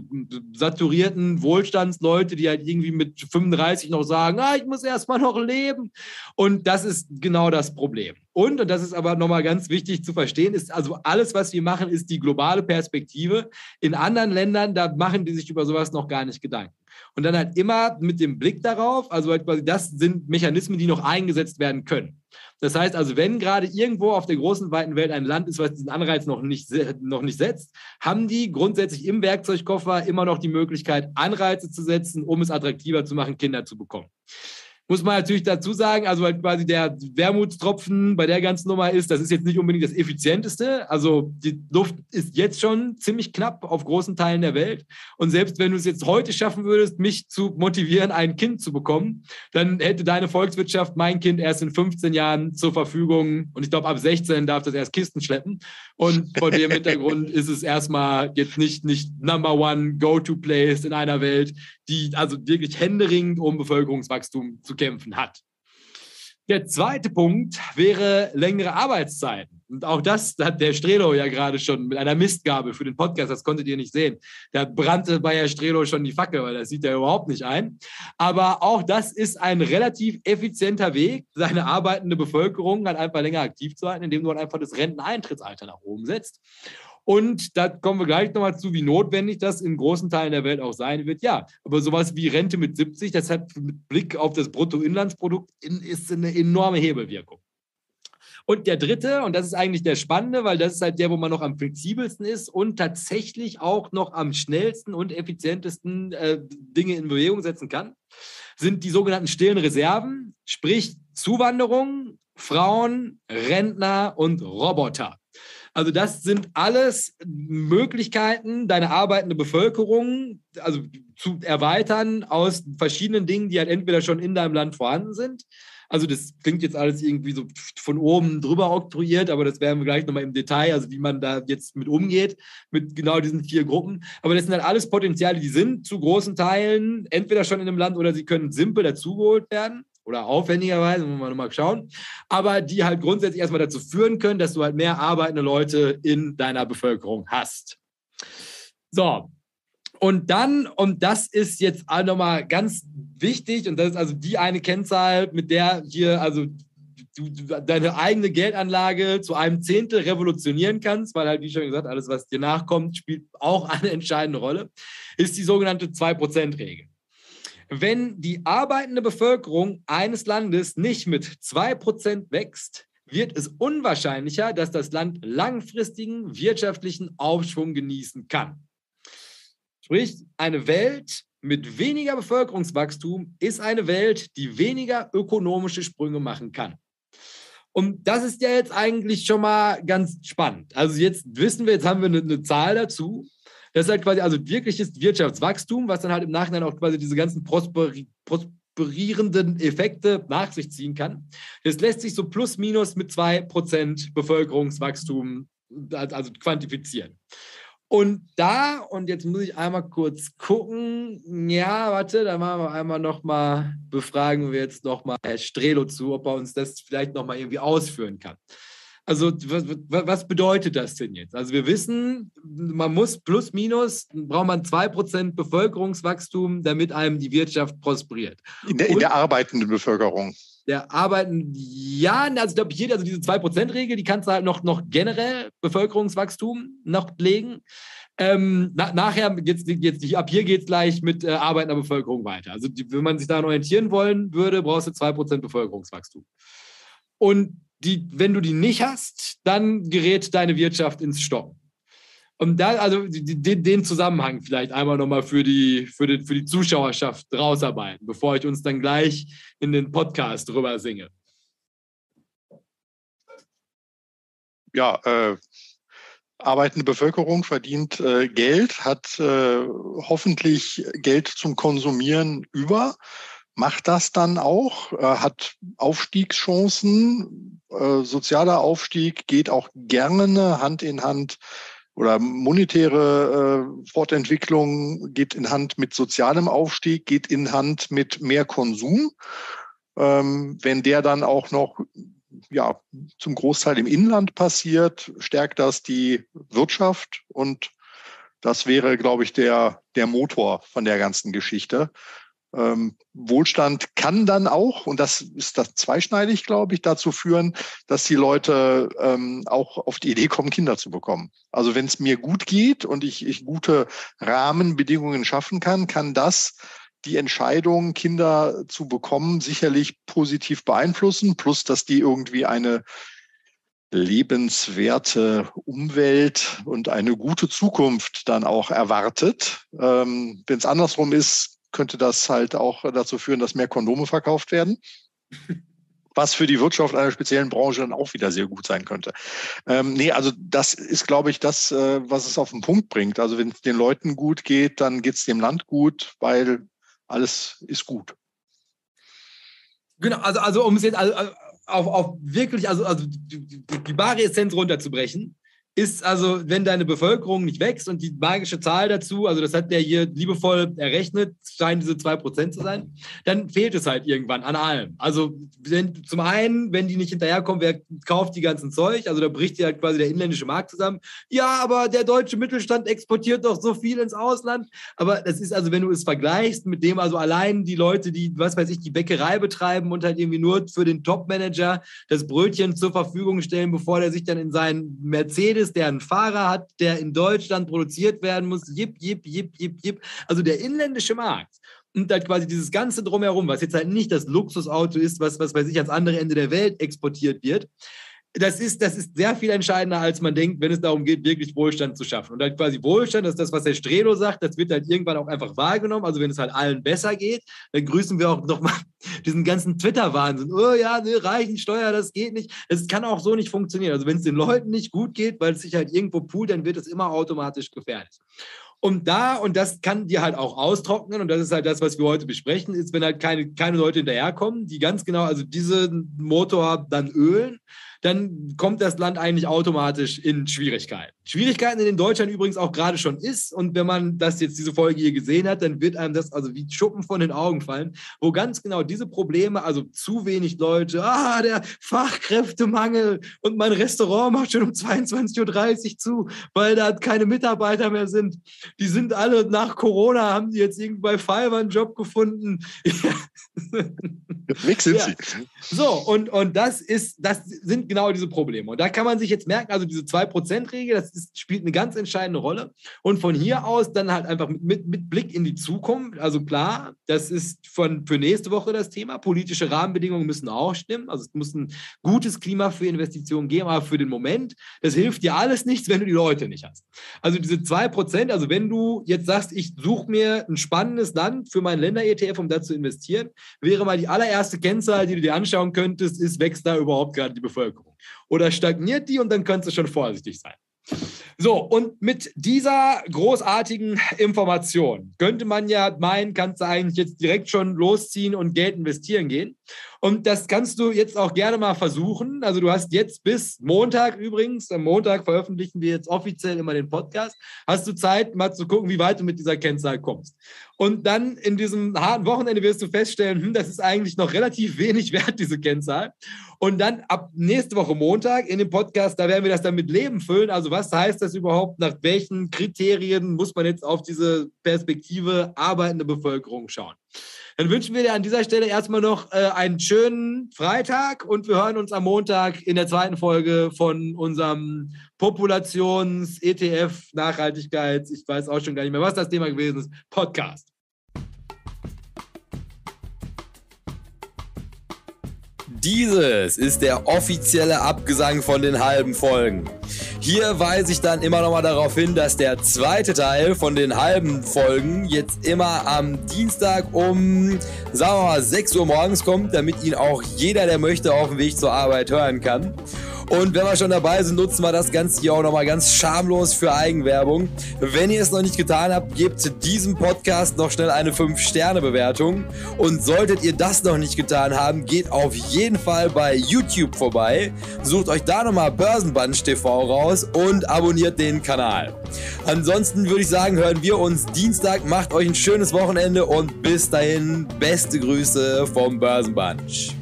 saturierten Wohlstandsleute, die halt irgendwie mit 35 noch sagen, ah, ich muss erstmal noch leben. Und das ist genau das Problem. Und, und das ist aber nochmal ganz wichtig zu verstehen, ist also alles, was wir machen, ist die globale Perspektive. In anderen Ländern, da machen die sich über sowas noch gar nicht Gedanken. Und dann halt immer mit dem Blick darauf, also halt quasi, das sind Mechanismen, die noch eingesetzt werden können. Das heißt also, wenn gerade irgendwo auf der großen, weiten Welt ein Land ist, was diesen Anreiz noch nicht, noch nicht setzt, haben die grundsätzlich im Werkzeugkoffer immer noch die Möglichkeit, Anreize zu setzen, um es attraktiver zu machen, Kinder zu bekommen muss man natürlich dazu sagen, also halt quasi der Wermutstropfen bei der ganzen Nummer ist, das ist jetzt nicht unbedingt das effizienteste. Also die Luft ist jetzt schon ziemlich knapp auf großen Teilen der Welt. Und selbst wenn du es jetzt heute schaffen würdest, mich zu motivieren, ein Kind zu bekommen, dann hätte deine Volkswirtschaft mein Kind erst in 15 Jahren zur Verfügung. Und ich glaube, ab 16 darf das erst Kisten schleppen. Und vor dem Hintergrund ist es erstmal jetzt nicht, nicht Number One Go-to-Place in einer Welt, die also wirklich händeringend um Bevölkerungswachstum zu kämpfen hat. Der zweite Punkt wäre längere Arbeitszeiten. Und auch das hat der Strelo ja gerade schon mit einer Mistgabe für den Podcast, das konntet ihr nicht sehen. Da brannte bei Herr Strelo schon die Fackel, weil das sieht er überhaupt nicht ein. Aber auch das ist ein relativ effizienter Weg, seine arbeitende Bevölkerung halt einfach länger aktiv zu halten, indem du halt einfach das Renteneintrittsalter nach oben setzt. Und da kommen wir gleich nochmal zu, wie notwendig das in großen Teilen der Welt auch sein wird. Ja, aber sowas wie Rente mit 70, das hat mit Blick auf das Bruttoinlandsprodukt in, ist eine enorme Hebelwirkung. Und der dritte, und das ist eigentlich der spannende, weil das ist halt der, wo man noch am flexibelsten ist und tatsächlich auch noch am schnellsten und effizientesten äh, Dinge in Bewegung setzen kann, sind die sogenannten stillen Reserven, sprich Zuwanderung, Frauen, Rentner und Roboter. Also das sind alles Möglichkeiten, deine arbeitende Bevölkerung also zu erweitern aus verschiedenen Dingen, die halt entweder schon in deinem Land vorhanden sind. Also das klingt jetzt alles irgendwie so von oben drüber oktroyiert, aber das werden wir gleich nochmal im Detail, also wie man da jetzt mit umgeht, mit genau diesen vier Gruppen. Aber das sind halt alles Potenziale, die sind zu großen Teilen entweder schon in einem Land oder sie können simpel dazugeholt werden oder aufwendigerweise, muss man nochmal schauen, aber die halt grundsätzlich erstmal dazu führen können, dass du halt mehr arbeitende Leute in deiner Bevölkerung hast. So, und dann, und das ist jetzt nochmal ganz wichtig, und das ist also die eine Kennzahl, mit der hier also du, du deine eigene Geldanlage zu einem Zehntel revolutionieren kannst, weil halt, wie schon gesagt, alles, was dir nachkommt, spielt auch eine entscheidende Rolle, ist die sogenannte 2%-Regel. Wenn die arbeitende Bevölkerung eines Landes nicht mit 2% wächst, wird es unwahrscheinlicher, dass das Land langfristigen wirtschaftlichen Aufschwung genießen kann. Sprich, eine Welt mit weniger Bevölkerungswachstum ist eine Welt, die weniger ökonomische Sprünge machen kann. Und das ist ja jetzt eigentlich schon mal ganz spannend. Also jetzt wissen wir, jetzt haben wir eine, eine Zahl dazu. Das ist halt quasi, also wirkliches Wirtschaftswachstum, was dann halt im Nachhinein auch quasi diese ganzen prosperi prosperierenden Effekte nach sich ziehen kann. Das lässt sich so plus minus mit 2% Bevölkerungswachstum also quantifizieren. Und da, und jetzt muss ich einmal kurz gucken, ja, warte, da machen wir einmal nochmal, befragen wir jetzt nochmal Herr Strelo zu, ob er uns das vielleicht nochmal irgendwie ausführen kann. Also was, was, bedeutet das denn jetzt? Also wir wissen, man muss plus minus, braucht man 2% Bevölkerungswachstum, damit einem die Wirtschaft prosperiert. In der, in der arbeitenden Bevölkerung der arbeiten, ja, also ich glaube, hier, also diese 2%-Regel, die kannst du halt noch, noch generell Bevölkerungswachstum noch legen. Ähm, na, nachher jetzt, jetzt ab hier geht es gleich mit äh, arbeitender Bevölkerung weiter. Also die, wenn man sich daran orientieren wollen würde, brauchst du 2% Bevölkerungswachstum. Und die, wenn du die nicht hast, dann gerät deine Wirtschaft ins Stocken. Und da, also den, den Zusammenhang vielleicht einmal nochmal für die, für, die, für die Zuschauerschaft rausarbeiten, bevor ich uns dann gleich in den Podcast drüber singe. Ja, äh, arbeitende Bevölkerung verdient äh, Geld, hat äh, hoffentlich Geld zum Konsumieren über, macht das dann auch, äh, hat Aufstiegschancen, äh, sozialer Aufstieg geht auch gerne Hand in Hand oder monetäre äh, Fortentwicklung geht in Hand mit sozialem Aufstieg, geht in Hand mit mehr Konsum. Ähm, wenn der dann auch noch ja, zum Großteil im Inland passiert, stärkt das die Wirtschaft und das wäre, glaube ich, der, der Motor von der ganzen Geschichte. Ähm, Wohlstand kann dann auch, und das ist das zweischneidig, glaube ich, dazu führen, dass die Leute ähm, auch auf die Idee kommen, Kinder zu bekommen. Also wenn es mir gut geht und ich, ich gute Rahmenbedingungen schaffen kann, kann das die Entscheidung, Kinder zu bekommen, sicherlich positiv beeinflussen, plus dass die irgendwie eine lebenswerte Umwelt und eine gute Zukunft dann auch erwartet. Ähm, Wenn es andersrum ist, könnte das halt auch dazu führen, dass mehr Kondome verkauft werden. was für die Wirtschaft einer speziellen Branche dann auch wieder sehr gut sein könnte. Ähm, nee, also das ist, glaube ich, das, äh, was es auf den Punkt bringt. Also wenn es den Leuten gut geht, dann geht es dem Land gut, weil alles ist gut. Genau, also, also um es jetzt also, auf, auf wirklich, also, also die, die, die bare Essenz runterzubrechen, ist also, wenn deine Bevölkerung nicht wächst und die magische Zahl dazu, also das hat der hier liebevoll errechnet, scheinen diese 2% zu sein, dann fehlt es halt irgendwann an allem. Also wenn, zum einen, wenn die nicht hinterherkommen, wer kauft die ganzen Zeug? Also da bricht ja halt quasi der inländische Markt zusammen. Ja, aber der deutsche Mittelstand exportiert doch so viel ins Ausland. Aber das ist also, wenn du es vergleichst mit dem, also allein die Leute, die, was weiß ich, die Bäckerei betreiben und halt irgendwie nur für den Top-Manager das Brötchen zur Verfügung stellen, bevor der sich dann in seinen Mercedes ist, der einen Fahrer hat, der in Deutschland produziert werden muss. Jip, jip, jip, jip, jip. Also der inländische Markt und dann quasi dieses ganze Drumherum, was jetzt halt nicht das Luxusauto ist, was, was weiß ich, ans andere Ende der Welt exportiert wird, das ist, das ist sehr viel entscheidender, als man denkt, wenn es darum geht, wirklich Wohlstand zu schaffen. Und halt quasi Wohlstand, das ist das, was Herr Strelo sagt, das wird halt irgendwann auch einfach wahrgenommen. Also wenn es halt allen besser geht, dann grüßen wir auch nochmal diesen ganzen Twitter-Wahnsinn. Oh ja, ne, Reichensteuer, das geht nicht. Das kann auch so nicht funktionieren. Also wenn es den Leuten nicht gut geht, weil es sich halt irgendwo poolt, dann wird es immer automatisch gefährlich. Und da, und das kann dir halt auch austrocknen, und das ist halt das, was wir heute besprechen, ist, wenn halt keine, keine Leute hinterherkommen, die ganz genau, also diesen Motor dann ölen, dann kommt das Land eigentlich automatisch in Schwierigkeiten. Schwierigkeiten, in denen Deutschland übrigens auch gerade schon ist. Und wenn man das jetzt diese Folge hier gesehen hat, dann wird einem das also wie Schuppen von den Augen fallen, wo ganz genau diese Probleme, also zu wenig Leute, ah, der Fachkräftemangel und mein Restaurant macht schon um 22.30 Uhr zu, weil da keine Mitarbeiter mehr sind. Die sind alle nach Corona, haben die jetzt irgendwie bei Fiverr einen Job gefunden. Weg sind ja. sie. So, und, und das ist, das sind genau diese Probleme. Und da kann man sich jetzt merken, also diese 2%-Regel, das ist, spielt eine ganz entscheidende Rolle. Und von hier aus dann halt einfach mit, mit, mit Blick in die Zukunft, also klar, das ist von, für nächste Woche das Thema. Politische Rahmenbedingungen müssen auch stimmen. Also es muss ein gutes Klima für Investitionen geben, aber für den Moment, das hilft dir alles nichts, wenn du die Leute nicht hast. Also diese 2%, also wenn du jetzt sagst, ich suche mir ein spannendes Land für meinen Länder-ETF, um da zu investieren, wäre mal die allererste Kennzahl, die du dir anschauen könntest, ist, wächst da überhaupt gerade die Bevölkerung? Oder stagniert die und dann könntest du schon vorsichtig sein. So, und mit dieser großartigen Information könnte man ja meinen, kannst du eigentlich jetzt direkt schon losziehen und Geld investieren gehen. Und das kannst du jetzt auch gerne mal versuchen. Also du hast jetzt bis Montag übrigens, am Montag veröffentlichen wir jetzt offiziell immer den Podcast, hast du Zeit, mal zu gucken, wie weit du mit dieser Kennzahl kommst. Und dann in diesem harten Wochenende wirst du feststellen, hm, das ist eigentlich noch relativ wenig wert, diese Kennzahl. Und dann ab nächste Woche Montag in dem Podcast, da werden wir das dann mit Leben füllen. Also was heißt das überhaupt? Nach welchen Kriterien muss man jetzt auf diese Perspektive arbeitende Bevölkerung schauen? Dann wünschen wir dir an dieser Stelle erstmal noch äh, einen schönen Freitag und wir hören uns am Montag in der zweiten Folge von unserem Populations-ETF-Nachhaltigkeits, ich weiß auch schon gar nicht mehr, was das Thema gewesen ist, Podcast. Dieses ist der offizielle Abgesang von den halben Folgen. Hier weise ich dann immer noch mal darauf hin, dass der zweite Teil von den halben Folgen jetzt immer am Dienstag um, sagen wir mal, 6 Uhr morgens kommt, damit ihn auch jeder, der möchte, auf dem Weg zur Arbeit hören kann. Und wenn wir schon dabei sind, nutzen wir das Ganze hier auch nochmal ganz schamlos für Eigenwerbung. Wenn ihr es noch nicht getan habt, gebt diesem Podcast noch schnell eine 5-Sterne-Bewertung. Und solltet ihr das noch nicht getan haben, geht auf jeden Fall bei YouTube vorbei. Sucht euch da nochmal Börsenbunch TV raus und abonniert den Kanal. Ansonsten würde ich sagen, hören wir uns Dienstag. Macht euch ein schönes Wochenende und bis dahin beste Grüße vom Börsenbunch.